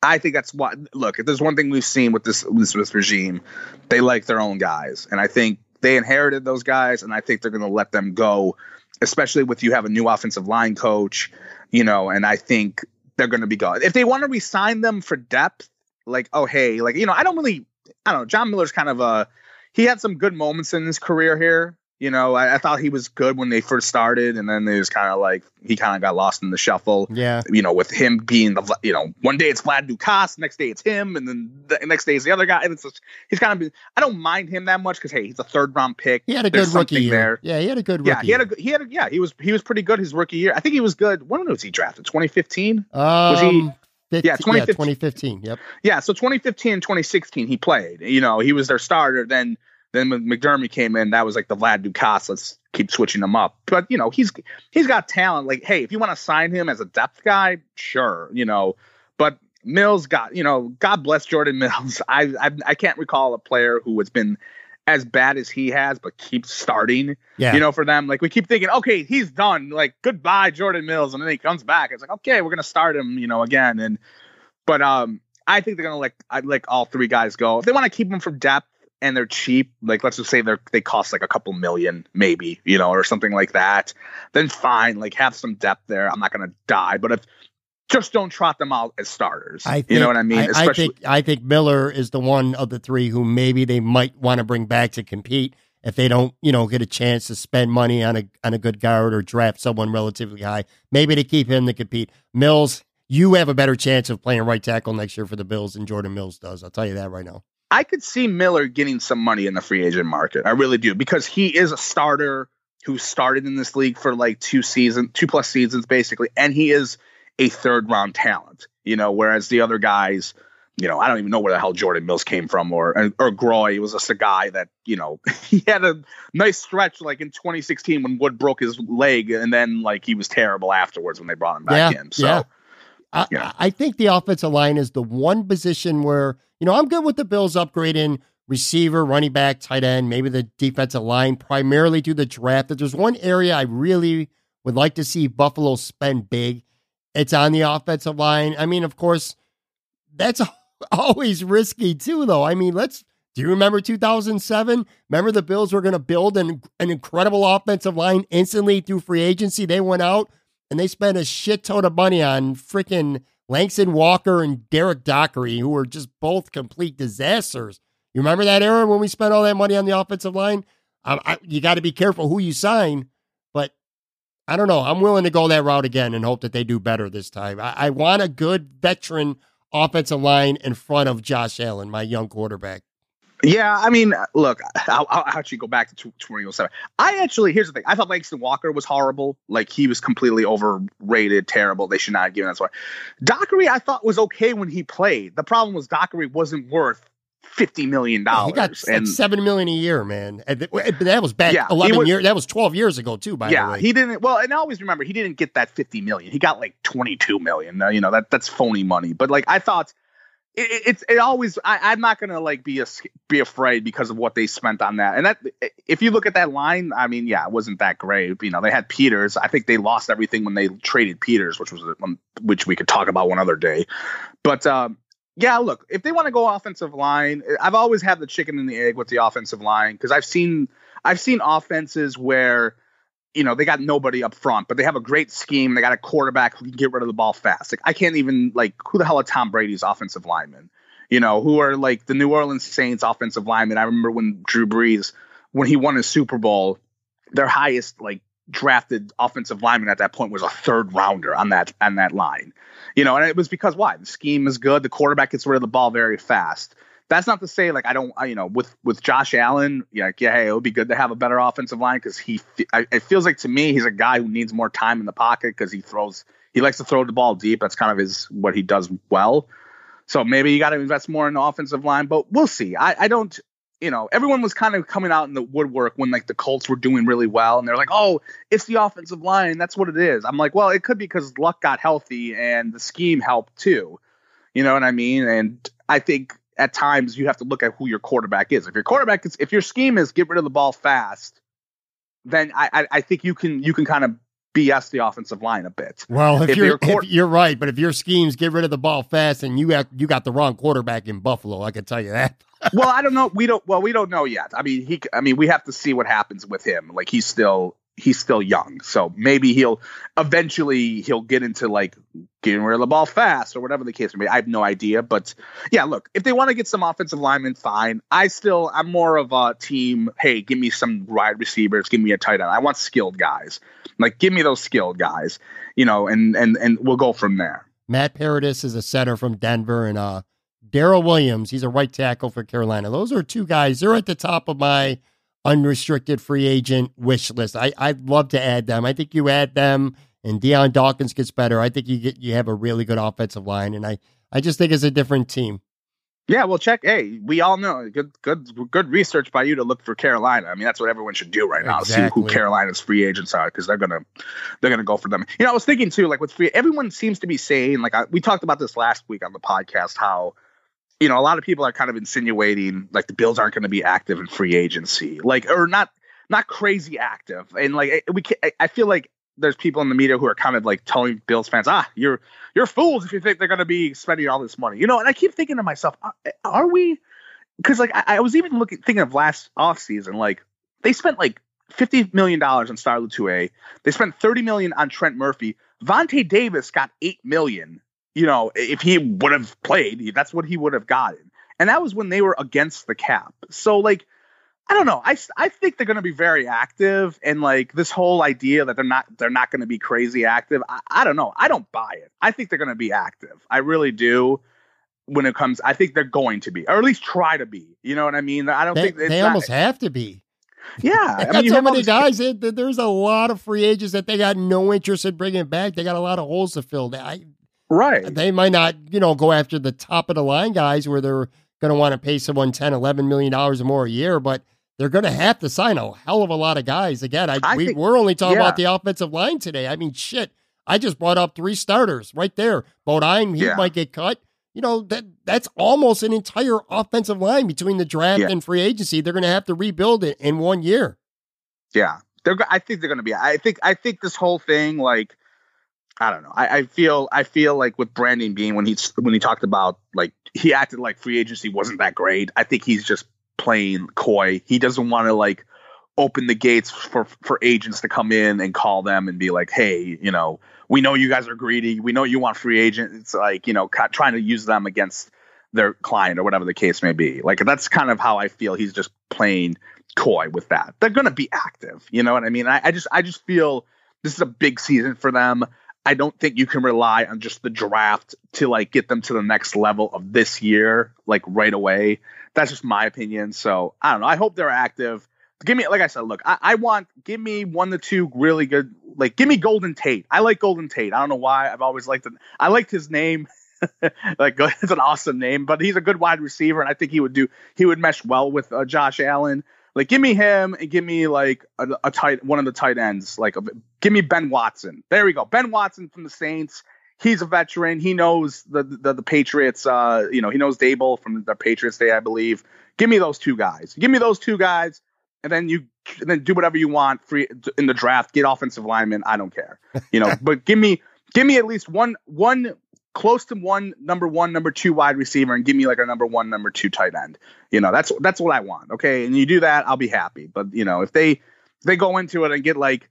I think that's what. Look, if there's one thing we've seen with this with this regime, they like their own guys, and I think they inherited those guys, and I think they're going to let them go, especially with you have a new offensive line coach, you know, and I think they're going to be gone. If they want to resign them for depth, like oh hey, like you know, I don't really, I don't know. John Miller's kind of a he had some good moments in his career here. You know, I, I, thought he was good when they first started, and then it was kind of like he kind of got lost in the shuffle. Yeah. You know, with him being the, you know, one day it's Vlad Ducasse, next day it's him, and then the next day it's the other guy. And it's just, he's kind of been. I don't mind him that much because hey, he's a third round pick. He had a good rookie year. There. Yeah, he had a good. Rookie. Yeah, he had a he had a, yeah he was he was pretty good his rookie year. I think he was good. When was he drafted? 2015. Um, was he? 15, yeah, 2015. yeah, 2015. Yep. Yeah, so 2015 and 2016 he played. You know, he was their starter. Then then when McDermott came in, that was like the Vlad Ducasse. Let's keep switching him up. But you know, he's he's got talent. Like, hey, if you want to sign him as a depth guy, sure, you know. But Mills got, you know, God bless Jordan Mills. I I, I can't recall a player who has been as bad as he has, but keeps starting. Yeah. You know, for them, like we keep thinking, okay, he's done. Like goodbye, Jordan Mills, and then he comes back. It's like, okay, we're gonna start him, you know, again. And but um, I think they're gonna let I like all three guys go. If they want to keep them from depth, and they're cheap, like let's just say they're they cost like a couple million, maybe, you know, or something like that, then fine, like have some depth there. I'm not gonna die. But if just don't trot them out as starters. I think, you know what I mean? I, Especially, I think I think Miller is the one of the three who maybe they might want to bring back to compete if they don't, you know, get a chance to spend money on a on a good guard or draft someone relatively high. Maybe to keep him to compete. Mills, you have a better chance of playing right tackle next year for the Bills than Jordan Mills does. I'll tell you that right now. I could see Miller getting some money in the free agent market. I really do because he is a starter who started in this league for like two seasons, two plus seasons basically, and he is a third round talent. You know, whereas the other guys, you know, I don't even know where the hell Jordan Mills came from or or Groy was just a guy that you know he had a nice stretch like in 2016 when Wood broke his leg and then like he was terrible afterwards when they brought him back yeah, in. So. Yeah. I, yeah. I think the offensive line is the one position where you know, I'm good with the Bills upgrading receiver, running back, tight end, maybe the defensive line, primarily through the draft. If there's one area I really would like to see Buffalo spend big, it's on the offensive line. I mean, of course, that's always risky too, though. I mean, let's. Do you remember 2007? Remember the Bills were going to build an, an incredible offensive line instantly through free agency. They went out and they spent a shit ton of money on freaking Langston Walker and Derek Dockery, who were just both complete disasters. You remember that era when we spent all that money on the offensive line? I, I, you got to be careful who you sign, but I don't know. I'm willing to go that route again and hope that they do better this time. I, I want a good veteran offensive line in front of Josh Allen, my young quarterback. Yeah, I mean, look, I'll, I'll, actually go back to 2007. I actually, here's the thing. I thought Langston Walker was horrible. Like, he was completely overrated, terrible. They should not have given that. Why. Dockery, I thought was okay when he played. The problem was Dockery wasn't worth fifty million dollars. Yeah, he got and, like seven million a year, man. that was back yeah, eleven years. That was twelve years ago, too. By yeah, the way, he didn't. Well, and always remember, he didn't get that fifty million. He got like twenty two million. Now, You know that that's phony money. But like, I thought it, it's it always I, am not gonna like be a, be afraid because of what they spent on that. And that if you look at that line, I mean, yeah, it wasn't that great. You know, they had Peters. I think they lost everything when they traded Peters, which was um, which we could talk about one other day. But um, yeah, look, if they want to go offensive line, I've always had the chicken and the egg with the offensive line because I've seen I've seen offenses where you know, they got nobody up front, but they have a great scheme. They got a quarterback who can get rid of the ball fast. Like I can't even like who the hell are Tom Brady's offensive linemen? You know, who are like the New Orleans Saints offensive linemen. I remember when Drew Brees, when he won his Super Bowl, their highest like drafted offensive lineman at that point was a third rounder on that on that line. You know, and it was because why? The scheme is good. The quarterback gets rid of the ball very fast that's not to say like I don't, I, you know, with with Josh Allen, like, yeah, hey, it would be good to have a better offensive line because he, I, it feels like to me he's a guy who needs more time in the pocket because he throws, he likes to throw the ball deep. That's kind of his what he does well. So maybe you got to invest more in the offensive line, but we'll see. I, I don't, you know, everyone was kind of coming out in the woodwork when like the Colts were doing really well, and they're like, "Oh, it's the offensive line. That's what it is." I'm like, "Well, it could be because Luck got healthy and the scheme helped too." You know what I mean? And I think at times you have to look at who your quarterback is. If your quarterback is, if your scheme is get rid of the ball fast, then I, I, I think you can you can kind of BS the offensive line a bit. Well, if, if you're if you're right, but if your schemes get rid of the ball fast and you have you got the wrong quarterback in Buffalo, I can tell you that. well, I don't know. We don't. Well, we don't know yet. I mean, he. I mean, we have to see what happens with him. Like he's still he's still young, so maybe he'll eventually he'll get into like getting rid of the ball fast or whatever the case may be. I have no idea, but yeah, look, if they want to get some offensive linemen, fine. I still I'm more of a team. Hey, give me some wide receivers, give me a tight end. I want skilled guys. Like, give me those skilled guys, you know, and and and we'll go from there. Matt Paradis is a center from Denver, and uh, Daryl Williams, he's a right tackle for Carolina. Those are two guys. They're at the top of my unrestricted free agent wish list. I, I'd love to add them. I think you add them and Dion Dawkins gets better. I think you get you have a really good offensive line. And I, I just think it's a different team. Yeah, well, check. Hey, we all know good, good, good research by you to look for Carolina. I mean, that's what everyone should do right now. Exactly. See who Carolina's free agents are because they're gonna, they're gonna go for them. You know, I was thinking too, like with free, everyone seems to be saying, like I, we talked about this last week on the podcast, how you know, a lot of people are kind of insinuating like the Bills aren't going to be active in free agency, like or not not crazy active. And like eh, we, can, I feel like there's people in the media who are kind of like telling Bills fans, ah, you're you're fools if you think they're going to be spending all this money, you know. And I keep thinking to myself, ah, eh, are we? Because like I, I, was even looking thinking of last off season, like they spent like fifty million dollars on Star Lotulelei. They spent thirty million on Trent Murphy. Vontae Davis got eight million you know, if he would have played, that's what he would have gotten. And that was when they were against the cap. So like I don't know. I, I think they're going to be very active, and like this whole idea that they're not they're not going to be crazy active. I, I don't know. I don't buy it. I think they're going to be active. I really do. When it comes, I think they're going to be, or at least try to be. You know what I mean? I don't they, think they not, almost have to be. Yeah, I mean, so many guys. there's a lot of free agents that they got no interest in bringing back. They got a lot of holes to fill. I, Right. They might not, you know, go after the top of the line guys where they're going to want to pay someone 10, 11 million dollars or more a year, but they're going to have to sign a hell of a lot of guys. Again, I, I we, think, we're only talking yeah. about the offensive line today. I mean, shit. I just brought up three starters right there. Bodine, he yeah. might get cut. You know, that that's almost an entire offensive line between the draft yeah. and free agency. They're going to have to rebuild it in one year. Yeah. They're I think they're going to be I think I think this whole thing like I don't know. I, I, feel I feel like with Brandon Beane when he's when he talked about like he acted like free agency wasn't that great. I think he's just playing coy. He doesn't want to like open the gates for for agents to come in and call them and be like, hey, you know, we know you guys are greedy. We know you want free agents. It's like you know, trying to use them against their client or whatever the case may be. Like that's kind of how I feel. He's just playing coy with that. They're gonna be active. You know what I mean? I, I just I just feel this is a big season for them. I don't think you can rely on just the draft to like get them to the next level of this year, like right away. That's just my opinion. So I don't know. I hope they're active. Give me, like I said, look, I, I want give me one to two really good. Like, give me Golden Tate. I like Golden Tate. I don't know why. I've always liked it. I liked his name. like, it's an awesome name, but he's a good wide receiver, and I think he would do. He would mesh well with uh, Josh Allen. Like, give me him and give me like a, a tight one of the tight ends. Like, give me Ben Watson. There we go. Ben Watson from the Saints. He's a veteran. He knows the the, the Patriots. Uh, you know, he knows Daboll from the Patriots Day, I believe. Give me those two guys. Give me those two guys, and then you and then do whatever you want free in the draft. Get offensive linemen. I don't care. You know, but give me give me at least one one close to one number one, number two wide receiver, and give me like a number one, number two tight end. You know, that's that's what I want. Okay, and you do that, I'll be happy. But you know, if they if they go into it and get like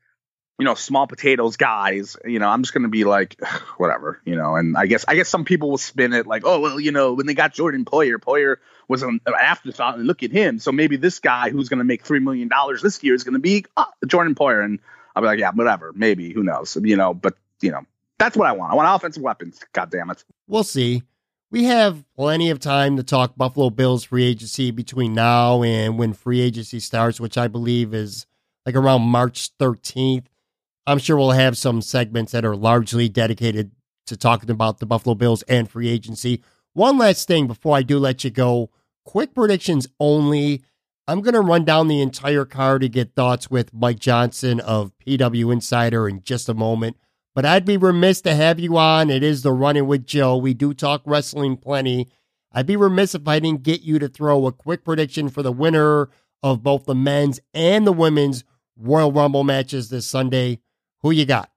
you know small potatoes guys, you know, I'm just gonna be like whatever. You know, and I guess I guess some people will spin it like, oh well, you know, when they got Jordan Poyer, Poyer was an afterthought, and look at him. So maybe this guy who's gonna make three million dollars this year is gonna be oh, Jordan Poyer, and I'll be like, yeah, whatever, maybe, who knows, you know, but you know, that's what I want. I want offensive weapons. God damn it. We'll see. We have plenty of time to talk Buffalo Bills free agency between now and when free agency starts, which I believe is like around March 13th. I'm sure we'll have some segments that are largely dedicated to talking about the Buffalo Bills and free agency. One last thing before I do let you go. Quick predictions only. I'm going to run down the entire card to get thoughts with Mike Johnson of PW Insider in just a moment. But I'd be remiss to have you on. It is the Run-In With Joe. We do talk wrestling plenty. I'd be remiss if I didn't get you to throw a quick prediction for the winner of both the men's and the women's Royal Rumble matches this Sunday. Who you got?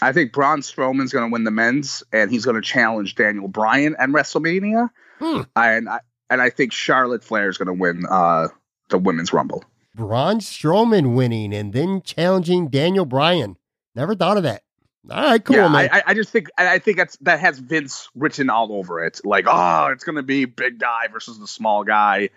I think Braun Strowman's going to win the men's, and he's going to challenge Daniel Bryan at WrestleMania. Hmm. And I and I think Charlotte Flair is going to win uh, the women's Rumble. Braun Strowman winning and then challenging Daniel Bryan. Never thought of that. All right, cool, yeah. I, I just think I think that's that has Vince written all over it. Like, oh, it's going to be big guy versus the small guy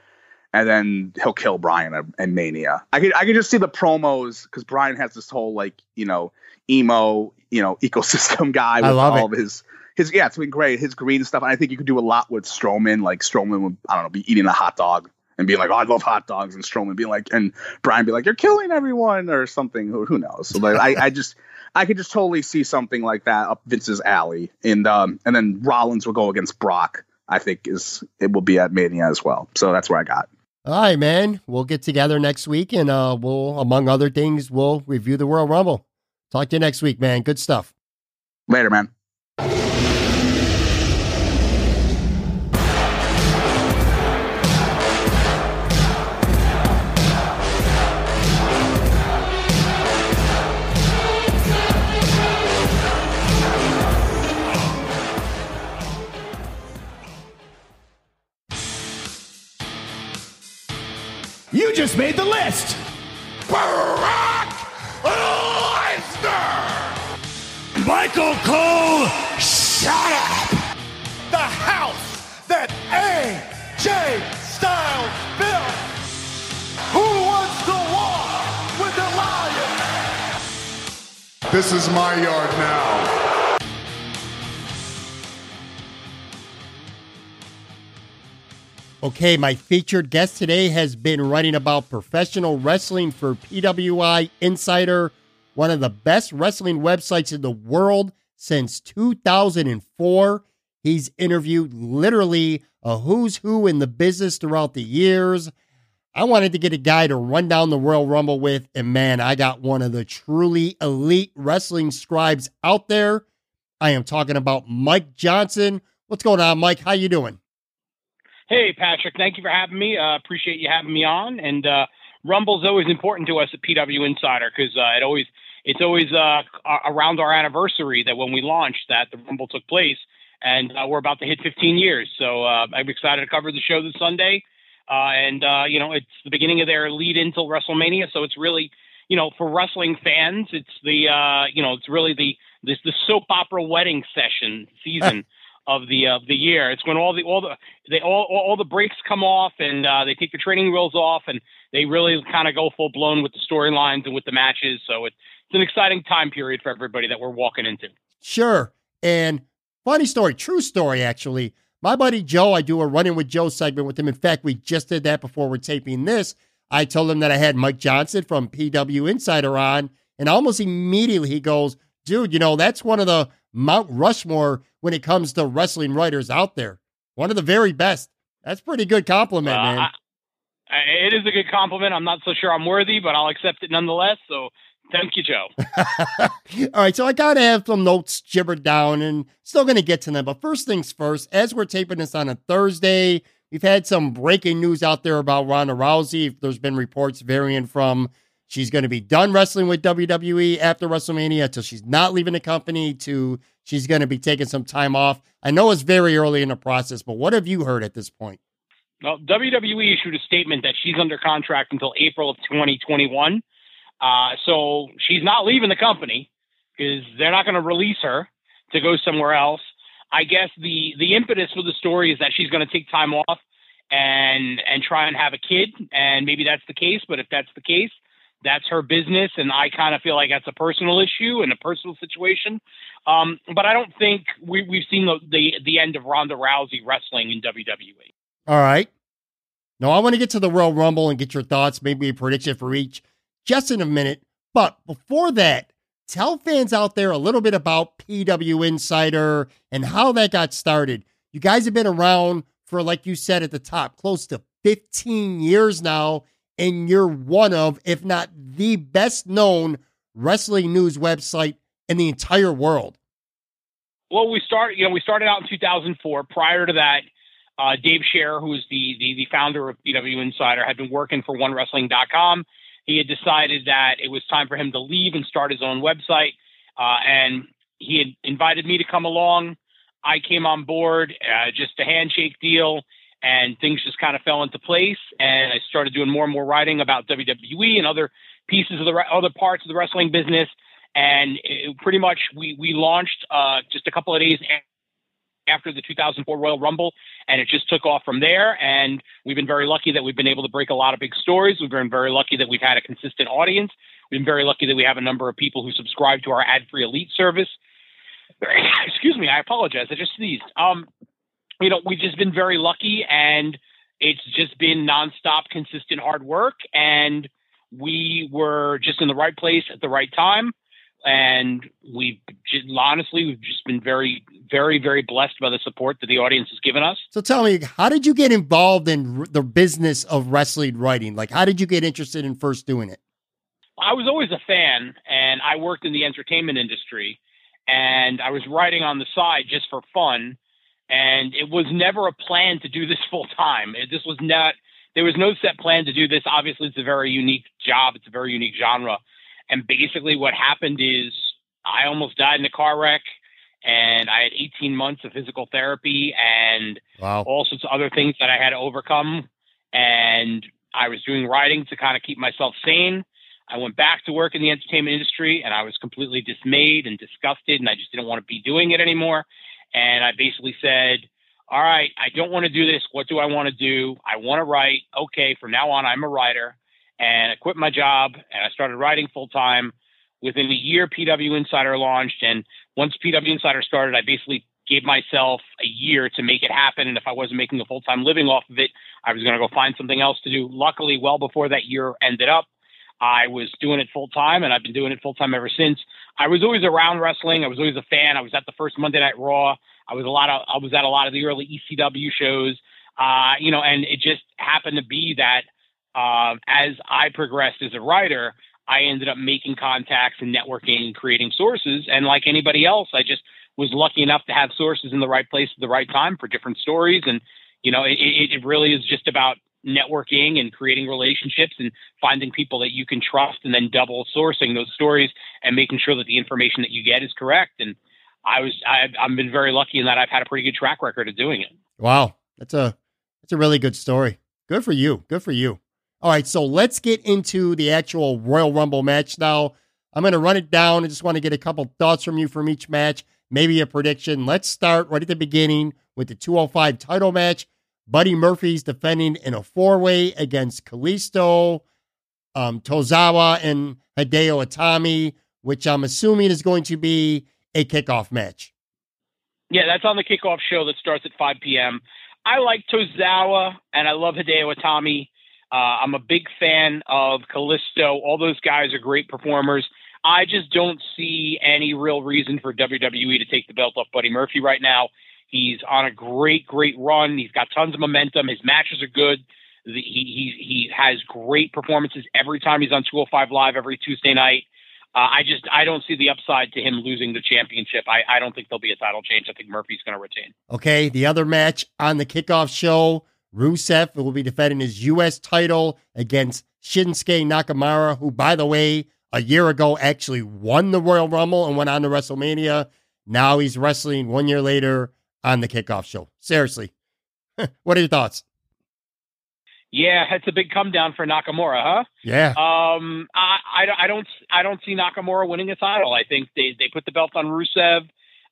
and then he'll kill Bryan and Mania. I could I could just see the promos because Bryan has this whole like you know emo you know ecosystem guy with all it. of his his yeah it's been great his green stuff. And I think you could do a lot with Strowman. Like Strowman would I don't know be eating a hot dog and being like oh I love hot dogs and Strowman being like and Bryan be like you're killing everyone or something. Who, who knows? So like I I just. I could just totally see something like that up Vince's alley, and um, and then Rollins will go against Brock. I think is it will be at Mania as well. So that's where I got. All right, man. We'll get together next week and uh, we'll, among other things, we'll review the Royal Rumble. Talk to you next week, man. Good stuff. Later, man. Just made the list. Brock Lesnar. Michael Cole, shut up. The house that AJ Styles built. Who wants to walk with the lion? This is my yard now. Okay, my featured guest today has been writing about professional wrestling for PW Insider, one of the best wrestling websites in the world since 2004. He's interviewed literally a who's who in the business throughout the years. I wanted to get a guy to run down the Royal Rumble with, and man, I got one of the truly elite wrestling scribes out there. I am talking about Mike Johnson. What's going on, Mike? How you doing? Hey, Patrick, thank you for having me. Uh, appreciate you having me on. And uh, Rumble's always important to us at PW Insider because uh, it always it's always uh, around our anniversary that when we launched that the Rumble took place, and uh, we're about to hit 15 years. So uh, I'm excited to cover the show this Sunday. And you know, it's the beginning of their lead into WrestleMania, so it's really, you know, for wrestling fans, it's the, uh, you know, it's really the this the soap opera wedding session season of the of the year. It's when all the all the they all all the brakes come off and uh, they take the training wheels off and they really kind of go full blown with the storylines and with the matches. So it's it's an exciting time period for everybody that we're walking into. Sure. And funny story, true story actually. My buddy Joe, I do a Run-In With Joe segment with him. In fact, we just did that before we're taping this. I told him that I had Mike Johnson from PW Insider on, and almost immediately he goes, dude, you know, that's one of the Mount Rushmore when it comes to wrestling writers out there. One of the very best. That's pretty good compliment, uh, man. I, it is a good compliment. I'm not so sure I'm worthy, but I'll accept it nonetheless. So thank you, Joe. All right, so I gotta have some notes jibbered down, and still gonna get to them. But first things first, as we're taping this on a Thursday, we've had some breaking news out there about Ronda Rousey. There's been reports varying from she's going to be done wrestling with WWE after WrestleMania until she's not leaving the company to she's going to be taking some time off. I know it's very early in the process, but what have you heard at this point? Well, WWE issued a statement that she's under contract until April of 2021. Uh, so she's not leaving the company because they're not going to release her to go somewhere else. I guess the the impetus for the story is that she's going to take time off and and try and have a kid, and maybe that's the case. But if that's the case, that's her business, and I kind of feel like that's a personal issue and a personal situation. Um, but I don't think we, we've seen the, the the end of Ronda Rousey wrestling in WWE. All right. Now I want to get to the Royal Rumble and get your thoughts, maybe a prediction for each, just in a minute. But before that, tell fans out there a little bit about PW Insider and how that got started. You guys have been around for, like you said at the top, close to 15 years now, and you're one of, if not the best known wrestling news website in the entire world. Well, we started, you know, we started out in 2004. Prior to that, uh, Dave Scherer, who is the, the, the founder of PW Insider, had been working for OneWrestling.com. He had decided that it was time for him to leave and start his own website, uh, and he had invited me to come along. I came on board, uh, just a handshake deal, and things just kind of fell into place. And I started doing more and more writing about WWE and other pieces of the other parts of the wrestling business. And it, pretty much we we launched uh, just a couple of days after the 2004 Royal Rumble, and it just took off from there. And we've been very lucky that we've been able to break a lot of big stories. We've been very lucky that we've had a consistent audience. We've been very lucky that we have a number of people who subscribe to our ad-free elite service. Excuse me, I apologize. I just sneezed. Um, you know, we've just been very lucky, and it's just been nonstop, consistent hard work, and we were just in the right place at the right time and we've just, honestly we've just been very very very blessed by the support that the audience has given us. So tell me how did you get involved in the business of wrestling writing? Like how did you get interested in first doing it? I was always a fan and i worked in the entertainment industry and i was writing on the side just for fun and it was never a plan to do this full time this was not there was no set plan to do this obviously it's a very unique job it's a very unique genre and basically, what happened is I almost died in a car wreck, and I had 18 months of physical therapy and wow. all sorts of other things that I had to overcome. And I was doing writing to kind of keep myself sane. I went back to work in the entertainment industry, and I was completely dismayed and disgusted, and I just didn't want to be doing it anymore. And I basically said, all right, I don't want to do this. What do I want to do? I want to write. Okay, from now on, I'm a writer and I quit my job and I started writing full time. Within a year, PW Insider launched, and once PW Insider started, I basically gave myself a year to make it happen. And if I wasn't making a full time living off of it, I was going to go find something else to do. Luckily, well before that year ended up, I was doing it full time, and I've been doing it full time ever since. I was always around wrestling. I was always a fan. I was at the first Monday Night Raw. I was a lot of I was at a lot of the early ECW shows. Uh, you know, and it just happened to be that uh, as I progressed as a writer, I ended up making contacts and networking and creating sources. And like anybody else, I just was lucky enough to have sources in the right place at the right time for different stories. And, you know, it, it really is just about networking and creating relationships and finding people that you can trust and then double sourcing those stories and making sure that the information that you get is correct. And I was, I, I've been very lucky in that I've had a pretty good track record of doing it. Wow. That's a, that's a really good story. Good for you. Good for you. All right, so let's get into the actual Royal Rumble match now. I'm going to run it down. I just want to get a couple thoughts from you from each match, maybe a prediction. Let's start right at the beginning with the 205 title match. Buddy Murphy's defending in a four way against Kalisto, um, Tozawa, and Hideo Itami, which I'm assuming is going to be a kickoff match. Yeah, that's on the kickoff show that starts at 5 p.m. I like Tozawa and I love Hideo Itami. Uh, I'm a big fan of Kalisto. All those guys are great performers. I just don't see any real reason for WWE to take the belt off Buddy Murphy right now. He's on a great, great run. He's got tons of momentum. His matches are good. he, he, he has great performances every time he's on 205 Live every Tuesday night. Uh, I just I don't see the upside to him losing the championship. I, I don't think there'll be a title change. I think Murphy's going to retain. Okay, the other match on the kickoff show Rusev will be defending his U.S. title against Shinsuke Nakamura, who, by the way, a year ago actually won the Royal Rumble and went on to WrestleMania. Now he's wrestling one year later on the kickoff show. Seriously, what are your thoughts? Yeah, it's a big come down for Nakamura, huh? Yeah. Um, I, I, I don't I don't see Nakamura winning a title. I think they, they put the belt on Rusev.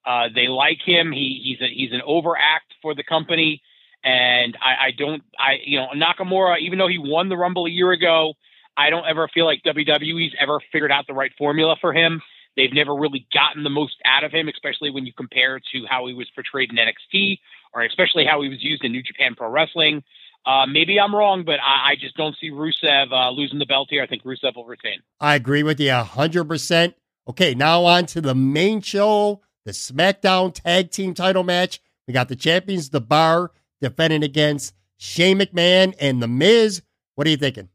Uh, they like him. He he's a, he's an overact for the company. And I, I don't, I you know, Nakamura, even though he won the Rumble a year ago, I don't ever feel like WWE's ever figured out the right formula for him. They've never really gotten the most out of him, especially when you compare to how he was portrayed in NXT, or especially how he was used in New Japan Pro Wrestling. Uh, maybe I'm wrong, but I, I just don't see Rusev uh, losing the belt here. I think Rusev will retain. I agree with you 100%. Okay, now on to the main show, the SmackDown Tag Team title match We got the champions, The Bar, defending against Shane McMahon and The Miz. What are you thinking?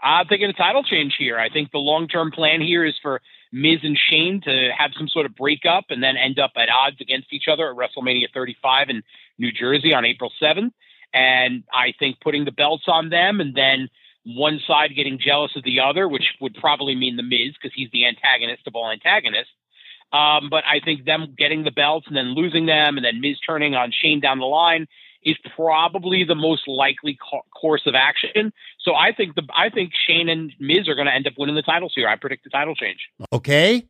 I'm thinking a title change here. I think the long term plan here is for Miz and Shane to have some sort of breakup and then end up at odds against each other at WrestleMania 35 in New Jersey on April 7th. And I think putting the belts on them and then one side getting jealous of the other, which would probably mean the Miz because he's the antagonist of all antagonists. Um, but I think them getting the belts and then losing them and then Miz turning on Shane down the line is probably the most likely co- course of action. So I think the I think Shane and Miz are going to end up winning the titles here. I predict the title change. Okay,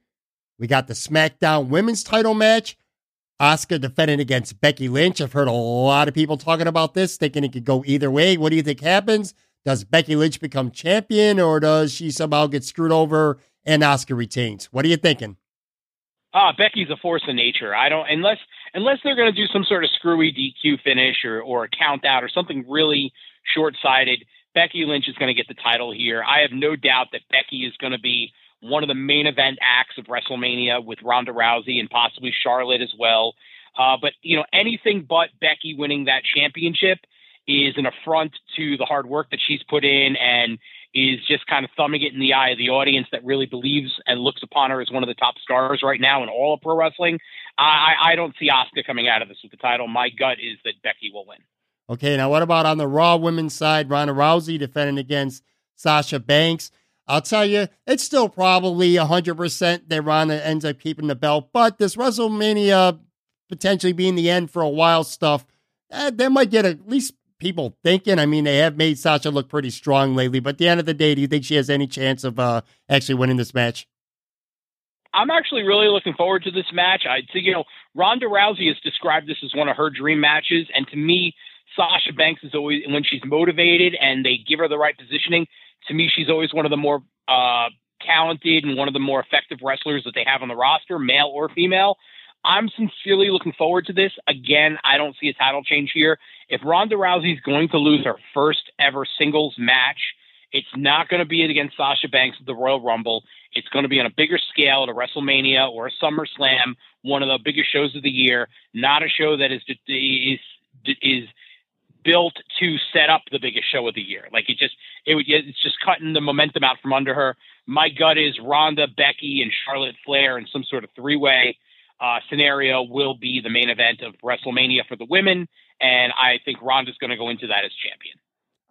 we got the SmackDown Women's Title match. Asuka defending against Becky Lynch. I've heard a lot of people talking about this, thinking it could go either way. What do you think happens? Does Becky Lynch become champion, or does she somehow get screwed over and Asuka retains? What are you thinking? Ah, Becky's a force of nature. I don't unless unless they're going to do some sort of screwy DQ finish or or a count out or something really short sighted. Becky Lynch is going to get the title here. I have no doubt that Becky is going to be one of the main event acts of WrestleMania with Ronda Rousey and possibly Charlotte as well. Uh, but you know anything but Becky winning that championship is an affront to the hard work that she's put in and is just kind of thumbing it in the eye of the audience that really believes and looks upon her as one of the top stars right now in all of pro wrestling. I, I don't see Asuka coming out of this with the title. My gut is that Becky will win. Okay, now what about on the Raw women's side? Ronda Rousey defending against Sasha Banks. I'll tell you, it's still probably 100% that Ronda ends up keeping the belt, but this WrestleMania potentially being the end for a while stuff, eh, they might get at least people thinking. I mean, they have made Sasha look pretty strong lately, but at the end of the day, do you think she has any chance of uh, actually winning this match? I'm actually really looking forward to this match. I think, you know, Ronda Rousey has described this as one of her dream matches. And to me, Sasha Banks is always, when she's motivated and they give her the right positioning, to me, she's always one of the more uh, talented and one of the more effective wrestlers that they have on the roster, male or female. I'm sincerely looking forward to this. Again, I don't see a title change here. If Ronda Rousey is going to lose her first ever singles match, it's not going to be against Sasha Banks at the Royal Rumble. It's going to be on a bigger scale at a WrestleMania or a SummerSlam, one of the biggest shows of the year. Not a show that is is is built to set up the biggest show of the year. Like it just it would it's just cutting the momentum out from under her. My gut is Ronda, Becky, and Charlotte Flair in some sort of three way uh, scenario will be the main event of WrestleMania for the women, and I think Ronda's going to go into that as champion.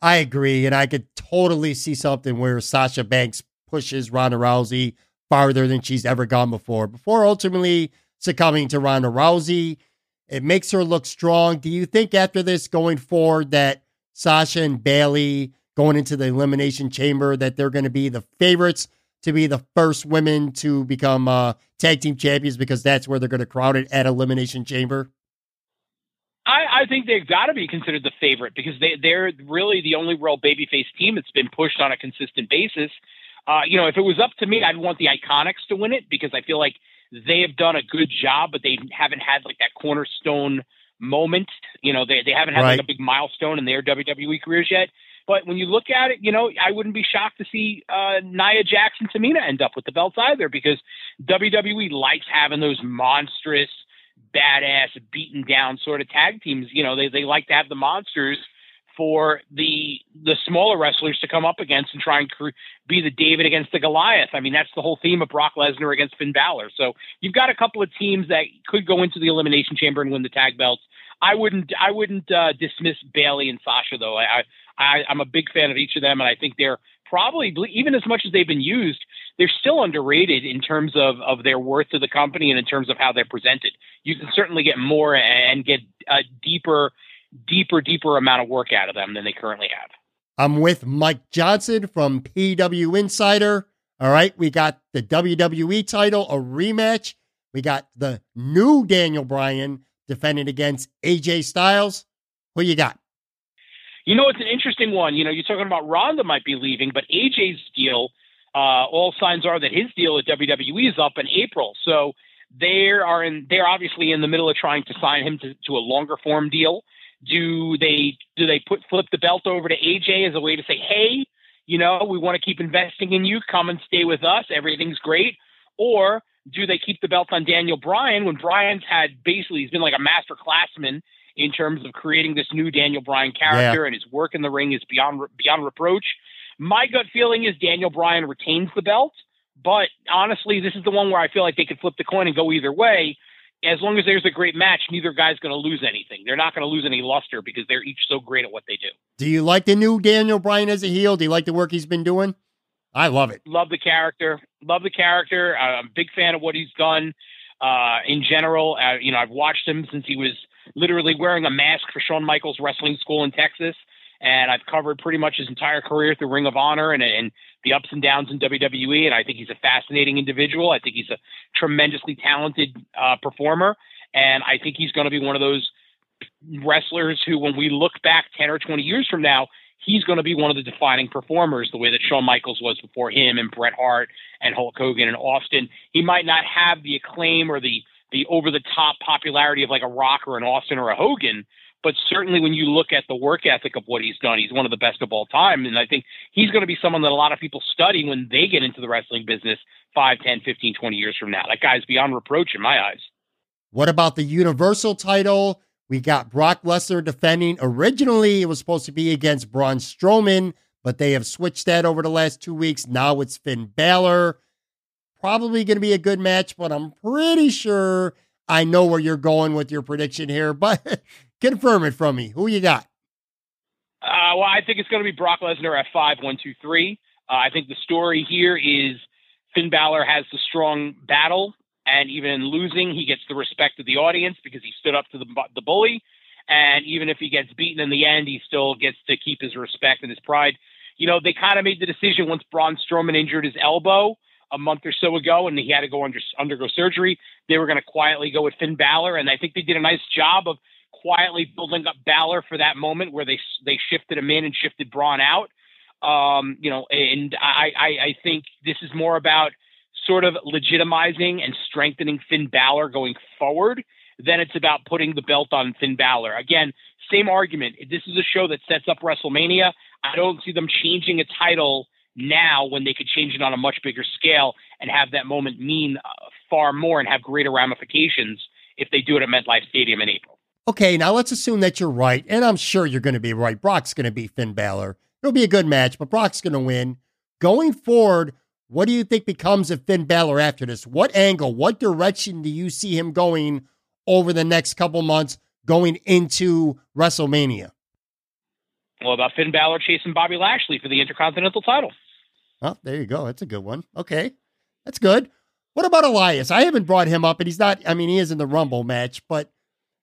I agree, and I could totally see something where Sasha Banks pushes Ronda Rousey farther than she's ever gone before. Before ultimately succumbing to Ronda Rousey, it makes her look strong. Do you think after this going forward that Sasha and Bayley going into the elimination chamber that they're going to be the favorites to be the first women to become uh, tag team champions because that's where they're going to crowd it at Elimination Chamber? I, think they've got to be considered the favorite because they, they're really the only real babyface team that's been pushed on a consistent basis. Uh, you know, if it was up to me, I'd want the Iconics to win it because I feel like they have done a good job, but they haven't had like that cornerstone moment. You know, they, they haven't had right. like a big milestone in their WWE careers yet. But when you look at it, you know, I wouldn't be shocked to see uh, Nia and Tamina end up with the belts either because WWE likes having those monstrous, badass, beaten down sort of tag teams. You know, they, they like to have the monsters for the the smaller wrestlers to come up against and try and be the David against the Goliath. I mean, that's the whole theme of Brock Lesnar against Finn Balor. So you've got a couple of teams that could go into the elimination chamber and win the tag belts. I wouldn't I wouldn't uh, dismiss Bayley and Sasha though. I, I I'm a big fan of each of them, and I think they're probably even as much as they've been used, they're still underrated in terms of of their worth to the company and in terms of how they're presented. You can certainly get more and get a deeper, deeper, deeper amount of work out of them than they currently have. I'm with Mike Johnson from PW Insider. All right, we got the WWE title, a rematch. We got the new Daniel Bryan defending against AJ Styles. Who you got? You know, it's an interesting one. You know, you're talking about Ronda might be leaving, but AJ's deal, uh, all signs are that his deal at WWE is up in April. So they are in. They're obviously in the middle of trying to sign him to, to a longer form deal. Do they do they put flip the belt over to AJ as a way to say, hey, you know, we want to keep investing in you. Come and stay with us. Everything's great. Or do they keep the belt on Daniel Bryan when Bryan's had basically he's been like a master classman in terms of creating this new Daniel Bryan character yeah. and his work in the ring is beyond beyond reproach. My gut feeling is Daniel Bryan retains the belt, but honestly, this is the one where I feel like they could flip the coin and go either way. As long as there's a great match, neither guy's going to lose anything. They're not going to lose any luster because they're each so great at what they do. Do you like the new Daniel Bryan as a heel? Do you like the work he's been doing? I love it. Love the character. Love the character. I'm a big fan of what he's done uh, in general. Uh, you know, I've watched him since he was literally wearing a mask for Shawn Michaels Wrestling School in Texas. And I've covered pretty much his entire career through Ring of Honor and, and the ups and downs in WWE. And I think he's a fascinating individual. I think he's a tremendously talented uh, performer. And I think he's going to be one of those wrestlers who, when we look back 10 or 20 years from now, he's going to be one of the defining performers, the way that Shawn Michaels was before him, and Bret Hart, and Hulk Hogan, and Austin. He might not have the acclaim or the the over the top popularity of like a Rock or an Austin or a Hogan, but certainly when you look at the work ethic of what he's done, he's one of the best of all time. And I think he's going to be someone that a lot of people study when they get into the wrestling business 5, 10, 15, 20 years from now. That guy's beyond reproach in my eyes. What about the Universal title? We got Brock Lesnar defending. Originally, it was supposed to be against Braun Strowman, but they have switched that over the last two weeks. Now it's Finn Balor. Probably going to be a good match, but I'm pretty sure I know where you're going with your prediction here. But confirm it from me. Who you got? Uh, well, I think it's going to be Brock Lesnar F5, one, two, three. Uh, I think the story here is Finn Balor has the strong battle and even in losing, he gets the respect of the audience because he stood up to the, the bully. And even if he gets beaten in the end, he still gets to keep his respect and his pride. You know, they kind of made the decision once Braun Strowman injured his elbow a month or so ago and he had to go under, undergo surgery. They were going to quietly go with Finn Balor. And I think they did a nice job of quietly building up Balor for that moment where they, they shifted him in and shifted Braun out. Um, you know, and I, I, I think this is more about – sort of legitimizing and strengthening Finn Balor going forward, than it's about putting the belt on Finn Balor. Again, same argument. This is a show that sets up WrestleMania. I don't see them changing a title now when they could change it on a much bigger scale and have that moment mean uh, far more and have greater ramifications if they do it at MetLife Stadium in April. Okay, now let's assume that you're right, and I'm sure you're going to be right. Brock's going to be Finn Balor. It'll be a good match, but Brock's going to win. Going forward, what do you think becomes of Finn Balor after this? What angle, what direction do you see him going over the next couple months going into WrestleMania? Well, about Finn Balor chasing Bobby Lashley for the Intercontinental title. Oh, there you go. That's a good one. Okay. That's good. What about Elias? I haven't brought him up, and he's not, I mean, he is in the Rumble match, but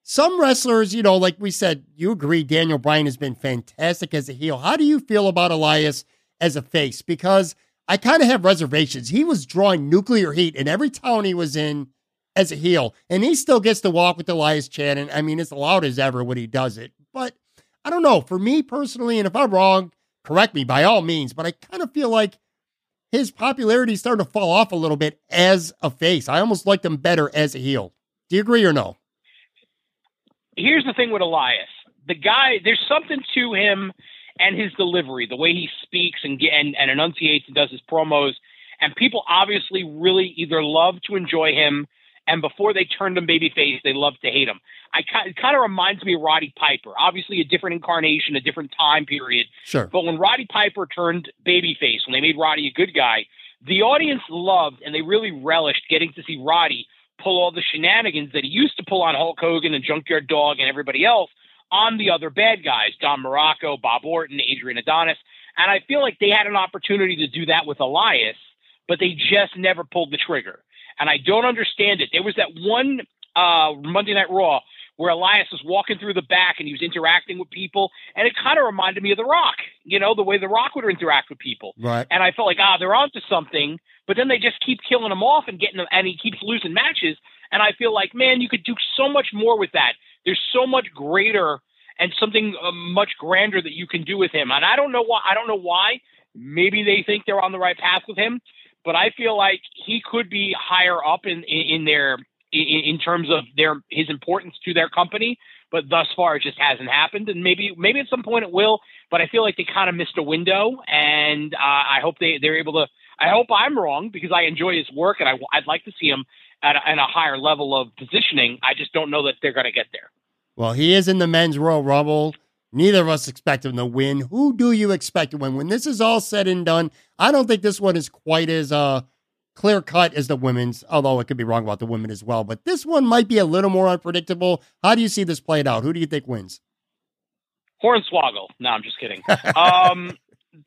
some wrestlers, you know, like we said, you agree Daniel Bryan has been fantastic as a heel. How do you feel about Elias as a face? Because I kind of have reservations. He was drawing nuclear heat in every town he was in as a heel, and he still gets to walk with Elias Channon. I mean, it's loud as ever when he does it. But I don't know. For me personally, and if I'm wrong, correct me by all means, but I kind of feel like his popularity is starting to fall off a little bit as a face. I almost liked him better as a heel. Do you agree or no? Here's the thing with Elias. The guy, there's something to him and his delivery, the way he speaks and, and, and enunciates and does his promos. And people obviously really either love to enjoy him, and before they turned him babyface, they loved to hate him. I it kind of reminds me of Roddy Piper. Obviously, a different incarnation, a different time period. Sure. But when Roddy Piper turned babyface, when they made Roddy a good guy, the audience loved and they really relished getting to see Roddy pull all the shenanigans that he used to pull on Hulk Hogan and Junkyard Dog and everybody else on the other bad guys, Don Muraco, Bob Orton, Adrian Adonis. And I feel like they had an opportunity to do that with Elias, but they just never pulled the trigger. And I don't understand it. There was that one uh, Monday Night Raw where Elias was walking through the back and he was interacting with people, and it kind of reminded me of The Rock, you know, the way The Rock would interact with people. Right. And I felt like, ah, they're onto something, but then they just keep killing him off and getting them, and he keeps losing matches. And I feel like, man, you could do so much more with that. There's so much greater and something uh, much grander that you can do with him. And I don't know why. I don't know why. Maybe they think they're on the right path with him, but I feel like he could be higher up in in, in their in, in terms of their his importance to their company. But thus far, it just hasn't happened. And maybe maybe at some point it will. but I feel like they kind of missed a window, and uh, I hope they they're able to. I hope I'm wrong because I enjoy his work, and I, I'd like to see him at a, at a higher level of positioning. I just don't know that they're going to get there. Well, he is in the men's Royal Rumble. Neither of us expect him to win. Who do you expect to win? When this is all said and done, I don't think this one is quite as uh, clear cut as the women's, although it could be wrong about the women as well. But this one might be a little more unpredictable. How do you see this played out? Who do you think wins? Hornswoggle. No, I'm just kidding. um,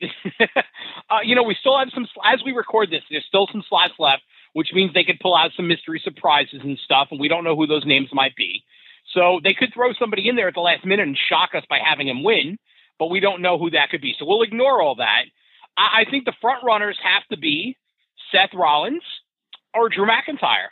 uh, you know, we still have some, as we record this, there's still some slots left, which means they could pull out some mystery surprises and stuff, and we don't know who those names might be. So they could throw somebody in there at the last minute and shock us by having him win, but we don't know who that could be. So we'll ignore all that. I, I think the front runners have to be Seth Rollins or Drew McIntyre,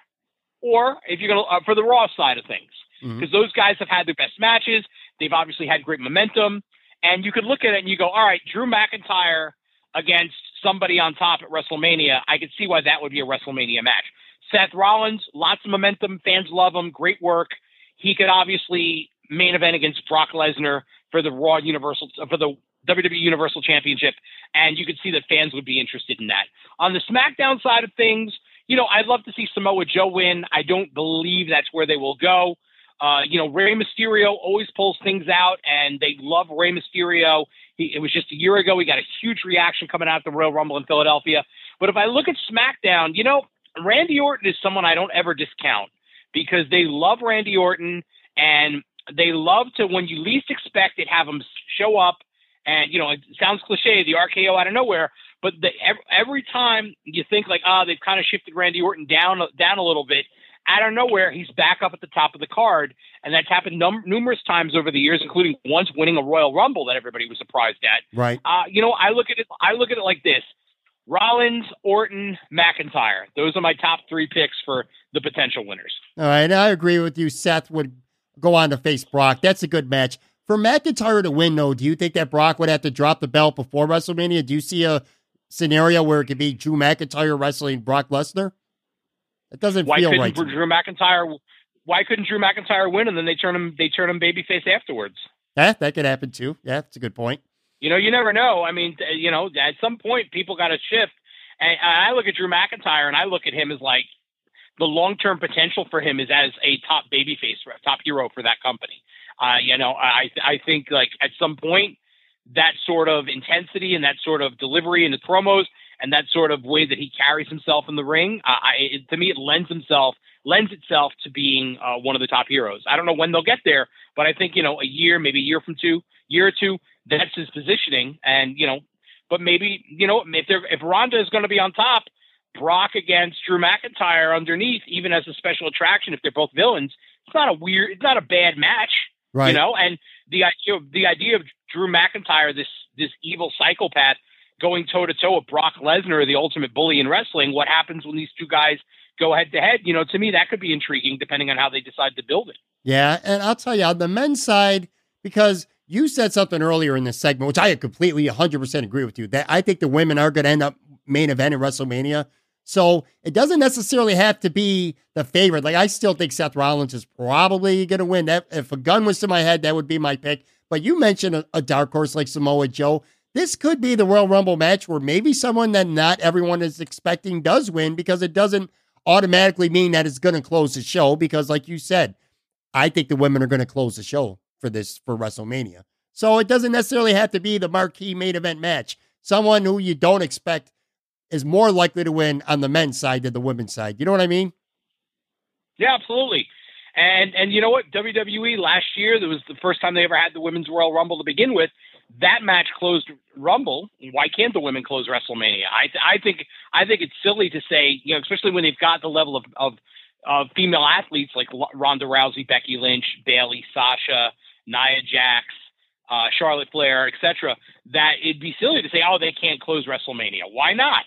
or if you're going to, uh, for the Raw side of things, because mm-hmm. those guys have had their best matches. They've obviously had great momentum. And you could look at it and you go, all right, Drew McIntyre against somebody on top at WrestleMania. I could see why that would be a WrestleMania match. Seth Rollins, lots of momentum. Fans love him. Great work. He could obviously main event against Brock Lesnar for the Raw Universal for the WWE Universal Championship, and you could see that fans would be interested in that. On the SmackDown side of things, you know, I'd love to see Samoa Joe win. I don't believe that's where they will go. Uh, you know, Rey Mysterio always pulls things out, and they love Rey Mysterio. He, it was just a year ago. He got a huge reaction coming out of the Royal Rumble in Philadelphia. But if I look at SmackDown, you know, Randy Orton is someone I don't ever discount because they love Randy Orton and they love to, when you least expect it, have him show up. And, you know, it sounds cliche, the RKO out of nowhere, but the, every, every time you think like, ah, oh, they've kind of shifted Randy Orton down, down a little bit, out of nowhere, he's back up at the top of the card. And that's happened num- numerous times over the years, including once winning a Royal Rumble that everybody was surprised at. Right. Uh, you know, I look at it, I look at it like this. Rollins, Orton, McIntyre. Those are my top three picks for the potential winners. All right. I agree with you. Seth would go on to face Brock. That's a good match. For McIntyre to win, though, do you think that Brock would have to drop the belt before WrestleMania? Do you see a scenario where it could be Drew McIntyre wrestling Brock Lesnar? It doesn't why feel couldn't right. Drew McIntyre? Why couldn't Drew McIntyre win and then they turn him they turn him babyface afterwards? Yeah, that could happen too. Yeah, that's a good point. You know, you never know. I mean, you know, at some point people got to shift. And I look at Drew McIntyre and I look at him as like the long term potential for him is as a top babyface, top hero for that company. Uh, you know, I I think like at some point that sort of intensity and that sort of delivery in the promos and that sort of way that he carries himself in the ring, I, to me, it lends himself lends itself to being uh, one of the top heroes. I don't know when they'll get there, but I think you know a year, maybe a year from two, year or two, that's his positioning. And you know, but maybe you know if they're if Ronda is going to be on top, Brock against Drew McIntyre underneath, even as a special attraction, if they're both villains, it's not a weird, it's not a bad match, right? You know, and the idea of the idea of Drew McIntyre, this this evil psychopath going toe to toe with Brock Lesnar, the ultimate bully in wrestling. What happens when these two guys go head to head? You know, to me, that could be intriguing depending on how they decide to build it. Yeah. And I'll tell you, on the men's side, because you said something earlier in this segment, which I completely 100% agree with you, that I think the women are going to end up main event in WrestleMania. So it doesn't necessarily have to be the favorite. Like I still think Seth Rollins is probably going to win. That if a gun was to my head, that would be my pick. But you mentioned a, a dark horse like Samoa Joe this could be the Royal Rumble match where maybe someone that not everyone is expecting does win because it doesn't automatically mean that it's going to close the show. Because, like you said, I think the women are going to close the show for this for WrestleMania. So it doesn't necessarily have to be the marquee main event match. Someone who you don't expect is more likely to win on the men's side than the women's side. You know what I mean? Yeah, absolutely. And and you know what? WWE last year, that was the first time they ever had the women's Royal Rumble to begin with that match closed Rumble. Why can't the women close WrestleMania? I I think I think it's silly to say, you know, especially when they've got the level of of, of female athletes like Ronda Rousey, Becky Lynch, Bayley, Sasha, Nia Jax, uh, Charlotte Flair, etc. That it'd be silly to say, oh, they can't close WrestleMania. Why not?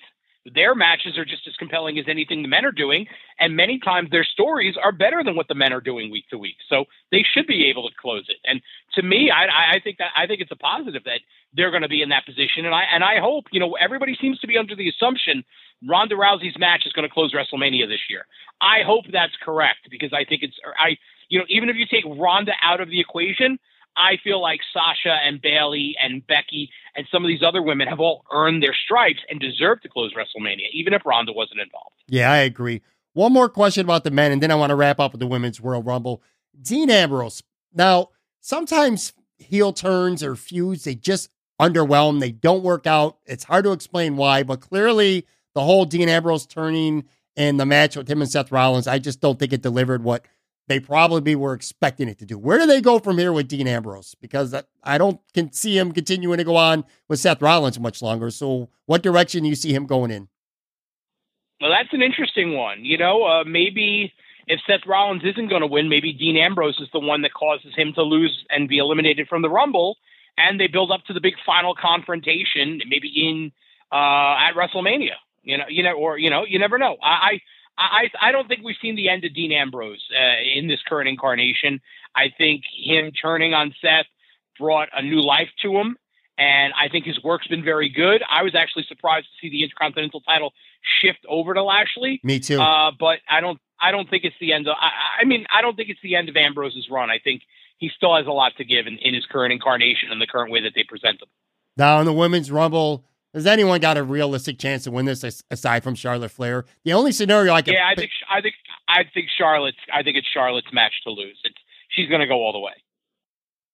their matches are just as compelling as anything the men are doing, and many times their stories are better than what the men are doing week to week. So they should be able to close it. And to me, I, I think that I think it's a positive that they're going to be in that position. And I and I hope you know everybody seems to be under the assumption Ronda Rousey's match is going to close WrestleMania this year. I hope that's correct because I think it's I you know even if you take Ronda out of the equation. I feel like Sasha and Bayley and Becky and some of these other women have all earned their stripes and deserve to close WrestleMania, even if Ronda wasn't involved. Yeah, I agree. One more question about the men, and then I want to wrap up with the women's Royal Rumble. Dean Ambrose. Now, sometimes heel turns or feuds, they just underwhelm. They don't work out. It's hard to explain why, but clearly the whole Dean Ambrose turning and the match with him and Seth Rollins, I just don't think it delivered what they probably were expecting it to do. Where do they go from here with Dean Ambrose? Because I don't can see him continuing to go on with Seth Rollins much longer. So, what direction do you see him going in? Well, that's an interesting one. You know, uh, maybe if Seth Rollins isn't going to win, maybe Dean Ambrose is the one that causes him to lose and be eliminated from the Rumble, and they build up to the big final confrontation, maybe in uh, at WrestleMania. You know, you know, or you know, you never know. I, I, I don't think we've seen the end of Dean Ambrose uh, in this current incarnation. I think him turning on Seth brought a new life to him, and I think his work's been very good. I was actually surprised to see the Intercontinental title shift over to Lashley. Me too. Uh, but I don't, I don't think it's the end of. I, I mean, I don't think it's the end of Ambrose's run. I think he still has a lot to give in, in his current incarnation and the current way that they present him. Now in the women's rumble, has anyone got a realistic chance to win this aside from Charlotte Flair? The only scenario I can yeah, I think I think I think Charlotte's I think it's Charlotte's match to lose. It's she's going to go all the way.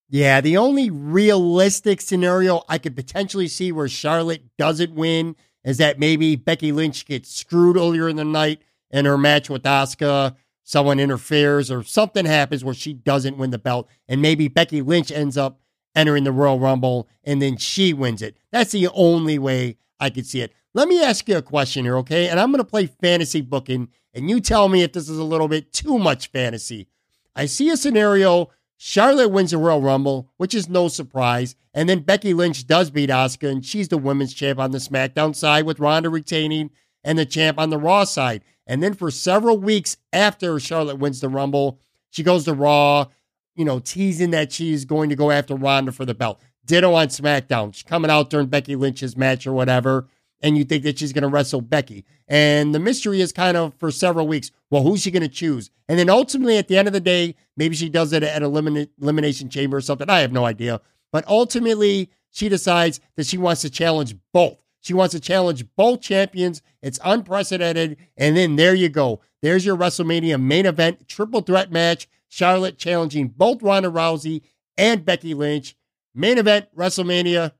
Yeah, the only realistic scenario I could potentially see where Charlotte doesn't win is that maybe Becky Lynch gets screwed earlier in the night in her match with Asuka. Someone interferes or something happens where she doesn't win the belt, and maybe Becky Lynch ends up entering the Royal Rumble, and then she wins it. That's the only way I could see it. Let me ask you a question here, okay? And I'm going to play fantasy booking, and you tell me if this is a little bit too much fantasy. I see a scenario Charlotte wins the Royal Rumble, which is no surprise, and then Becky Lynch does beat Asuka, and she's the women's champ on the SmackDown side, with Ronda retaining and the champ on the Raw side. And then for several weeks after Charlotte wins the Rumble, she goes to Raw you know, teasing that she's going to go after Ronda for the belt. Ditto on SmackDown. She's coming out during Becky Lynch's match or whatever, and you think that she's going to wrestle Becky. And the mystery is kind of for several weeks, well, who's she going to choose? And then ultimately, at the end of the day, maybe she does it at an elimination chamber or something. I have no idea. But ultimately, she decides that she wants to challenge both. She wants to challenge both champions. It's unprecedented. And then there you go. There's your WrestleMania main event triple threat match Charlotte challenging both Ronda Rousey and Becky Lynch. Main event, WrestleMania.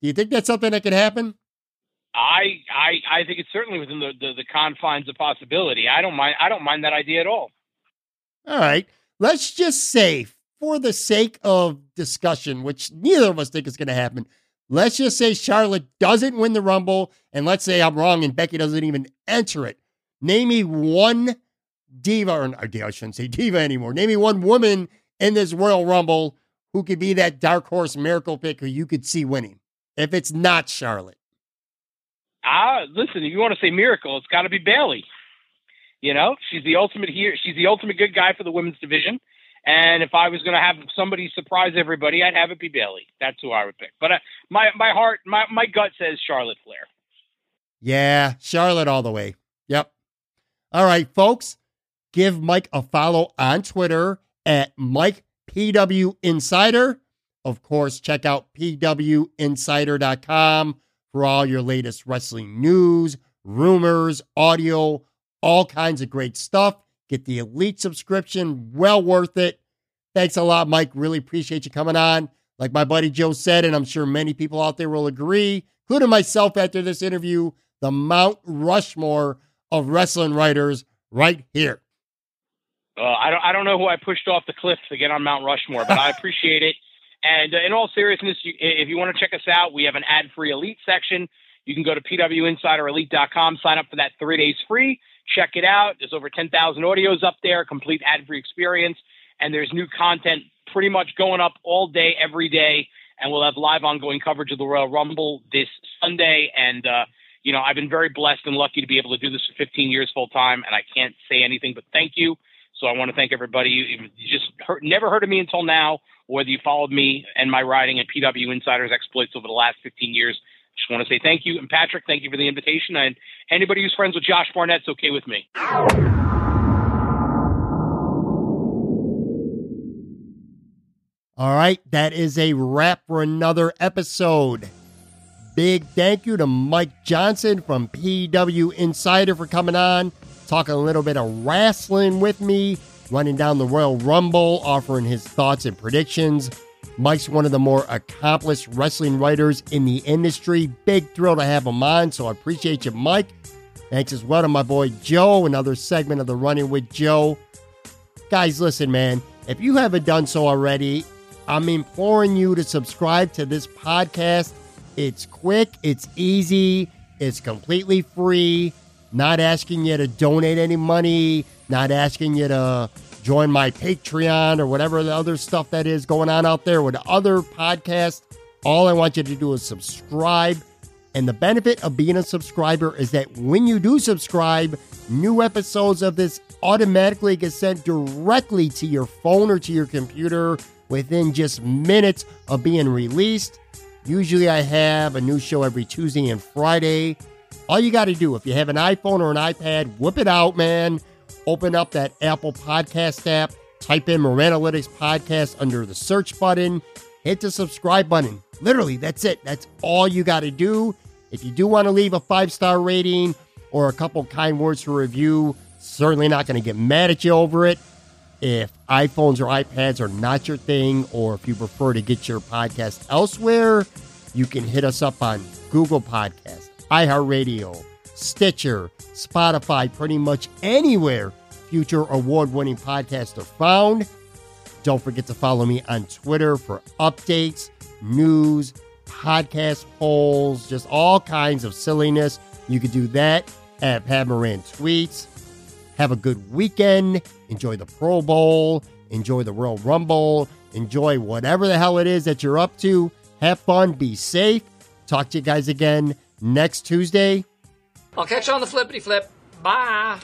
Do you think that's something that could happen? I I I think it's certainly within the, the, the confines of possibility. I don't mind I don't mind that idea at all. All right. Let's just say, for the sake of discussion, which neither of us think is going to happen, let's just say Charlotte doesn't win the Rumble, and let's say I'm wrong and Becky doesn't even enter it. Name me one diva, or I shouldn't say diva anymore. Name me one woman in this Royal Rumble who could be that dark horse miracle pick who you could see winning. If it's not Charlotte. Ah, listen, if you want to say miracle, it's got to be Bayley. You know, she's the ultimate here. She's the ultimate good guy for the women's division. And if I was going to have somebody surprise everybody, I'd have it be Bayley. That's who I would pick. But uh, my my heart, my my gut says Charlotte Flair. Yeah, Charlotte all the way. Yep. All right, folks give Mike a follow on Twitter at Mike PW Insider. Of course, check out pwinsider.com for all your latest wrestling news, rumors, audio, all kinds of great stuff. Get the elite subscription, well worth it. Thanks a lot, Mike. Really appreciate you coming on. Like my buddy Joe said, and I'm sure many people out there will agree, including myself after this interview, the Mount Rushmore of wrestling writers right here. Uh, I don't I don't know who I pushed off the cliff to get on Mount Rushmore, but I appreciate it. And uh, in all seriousness, you, if you want to check us out, we have an ad-free Elite section. You can go to pwinsiderelite.com, sign up for that three days free. Check it out. There's over 10,000 audios up there, complete ad-free experience, and there's new content pretty much going up all day, every day. And we'll have live ongoing coverage of the Royal Rumble this Sunday. And uh, you know, I've been very blessed and lucky to be able to do this for 15 years full time, and I can't say anything but thank you. So I want to thank everybody. You, just heard, never heard of me until now, whether you followed me and my writing at PW Insiders exploits over the last 15 years. Just want to say thank you. And Patrick, thank you for the invitation. And anybody who's friends with Josh Barnett's okay with me. All right, that is a wrap for another episode. Big thank you to Mike Johnson from PW Insider for coming on, talking a little bit of wrestling with me, running down the Royal Rumble, offering his thoughts and predictions. Mike's one of the more accomplished wrestling writers in the industry. Big thrill to have him on, so I appreciate you, Mike. Thanks as well to my boy Joe, another segment of the Run-In With Joe. Guys, listen, man, if you haven't done so already, I'm imploring you to subscribe to this podcast. It's quick, it's easy, it's completely free. Not asking you to donate any money, not asking you to join my Patreon or whatever the other stuff that is going on out there with other podcasts. All I want you to do is subscribe. And the benefit of being a subscriber is that when you do subscribe, new episodes of this automatically get sent directly to your phone or to your computer within just minutes of being released. Usually, I have a new show every Tuesday and Friday. All you got to do, if you have an iPhone or an iPad, whip it out, man. Open up that Apple Podcast app, type in Moran Analytics Podcast under the search button, hit the subscribe button. Literally, that's it. That's all you got to do. If you do want to leave a five star rating or a couple kind words for review, certainly not going to get mad at you over it. If iPhones or iPads are not your thing, or if you prefer to get your podcast elsewhere, you can hit us up on Google Podcast, iHeartRadio, Stitcher, Spotify, pretty much anywhere future award winning podcasts are found. Don't forget to follow me on Twitter for updates, news, podcast polls, just all kinds of silliness. You can do that at Pat Moran Tweets. Have a good weekend. Enjoy the Pro Bowl. Enjoy the Royal Rumble. Enjoy whatever the hell it is that you're up to. Have fun. Be safe. Talk to you guys again next Tuesday. I'll catch you on the flippity flip. Bye.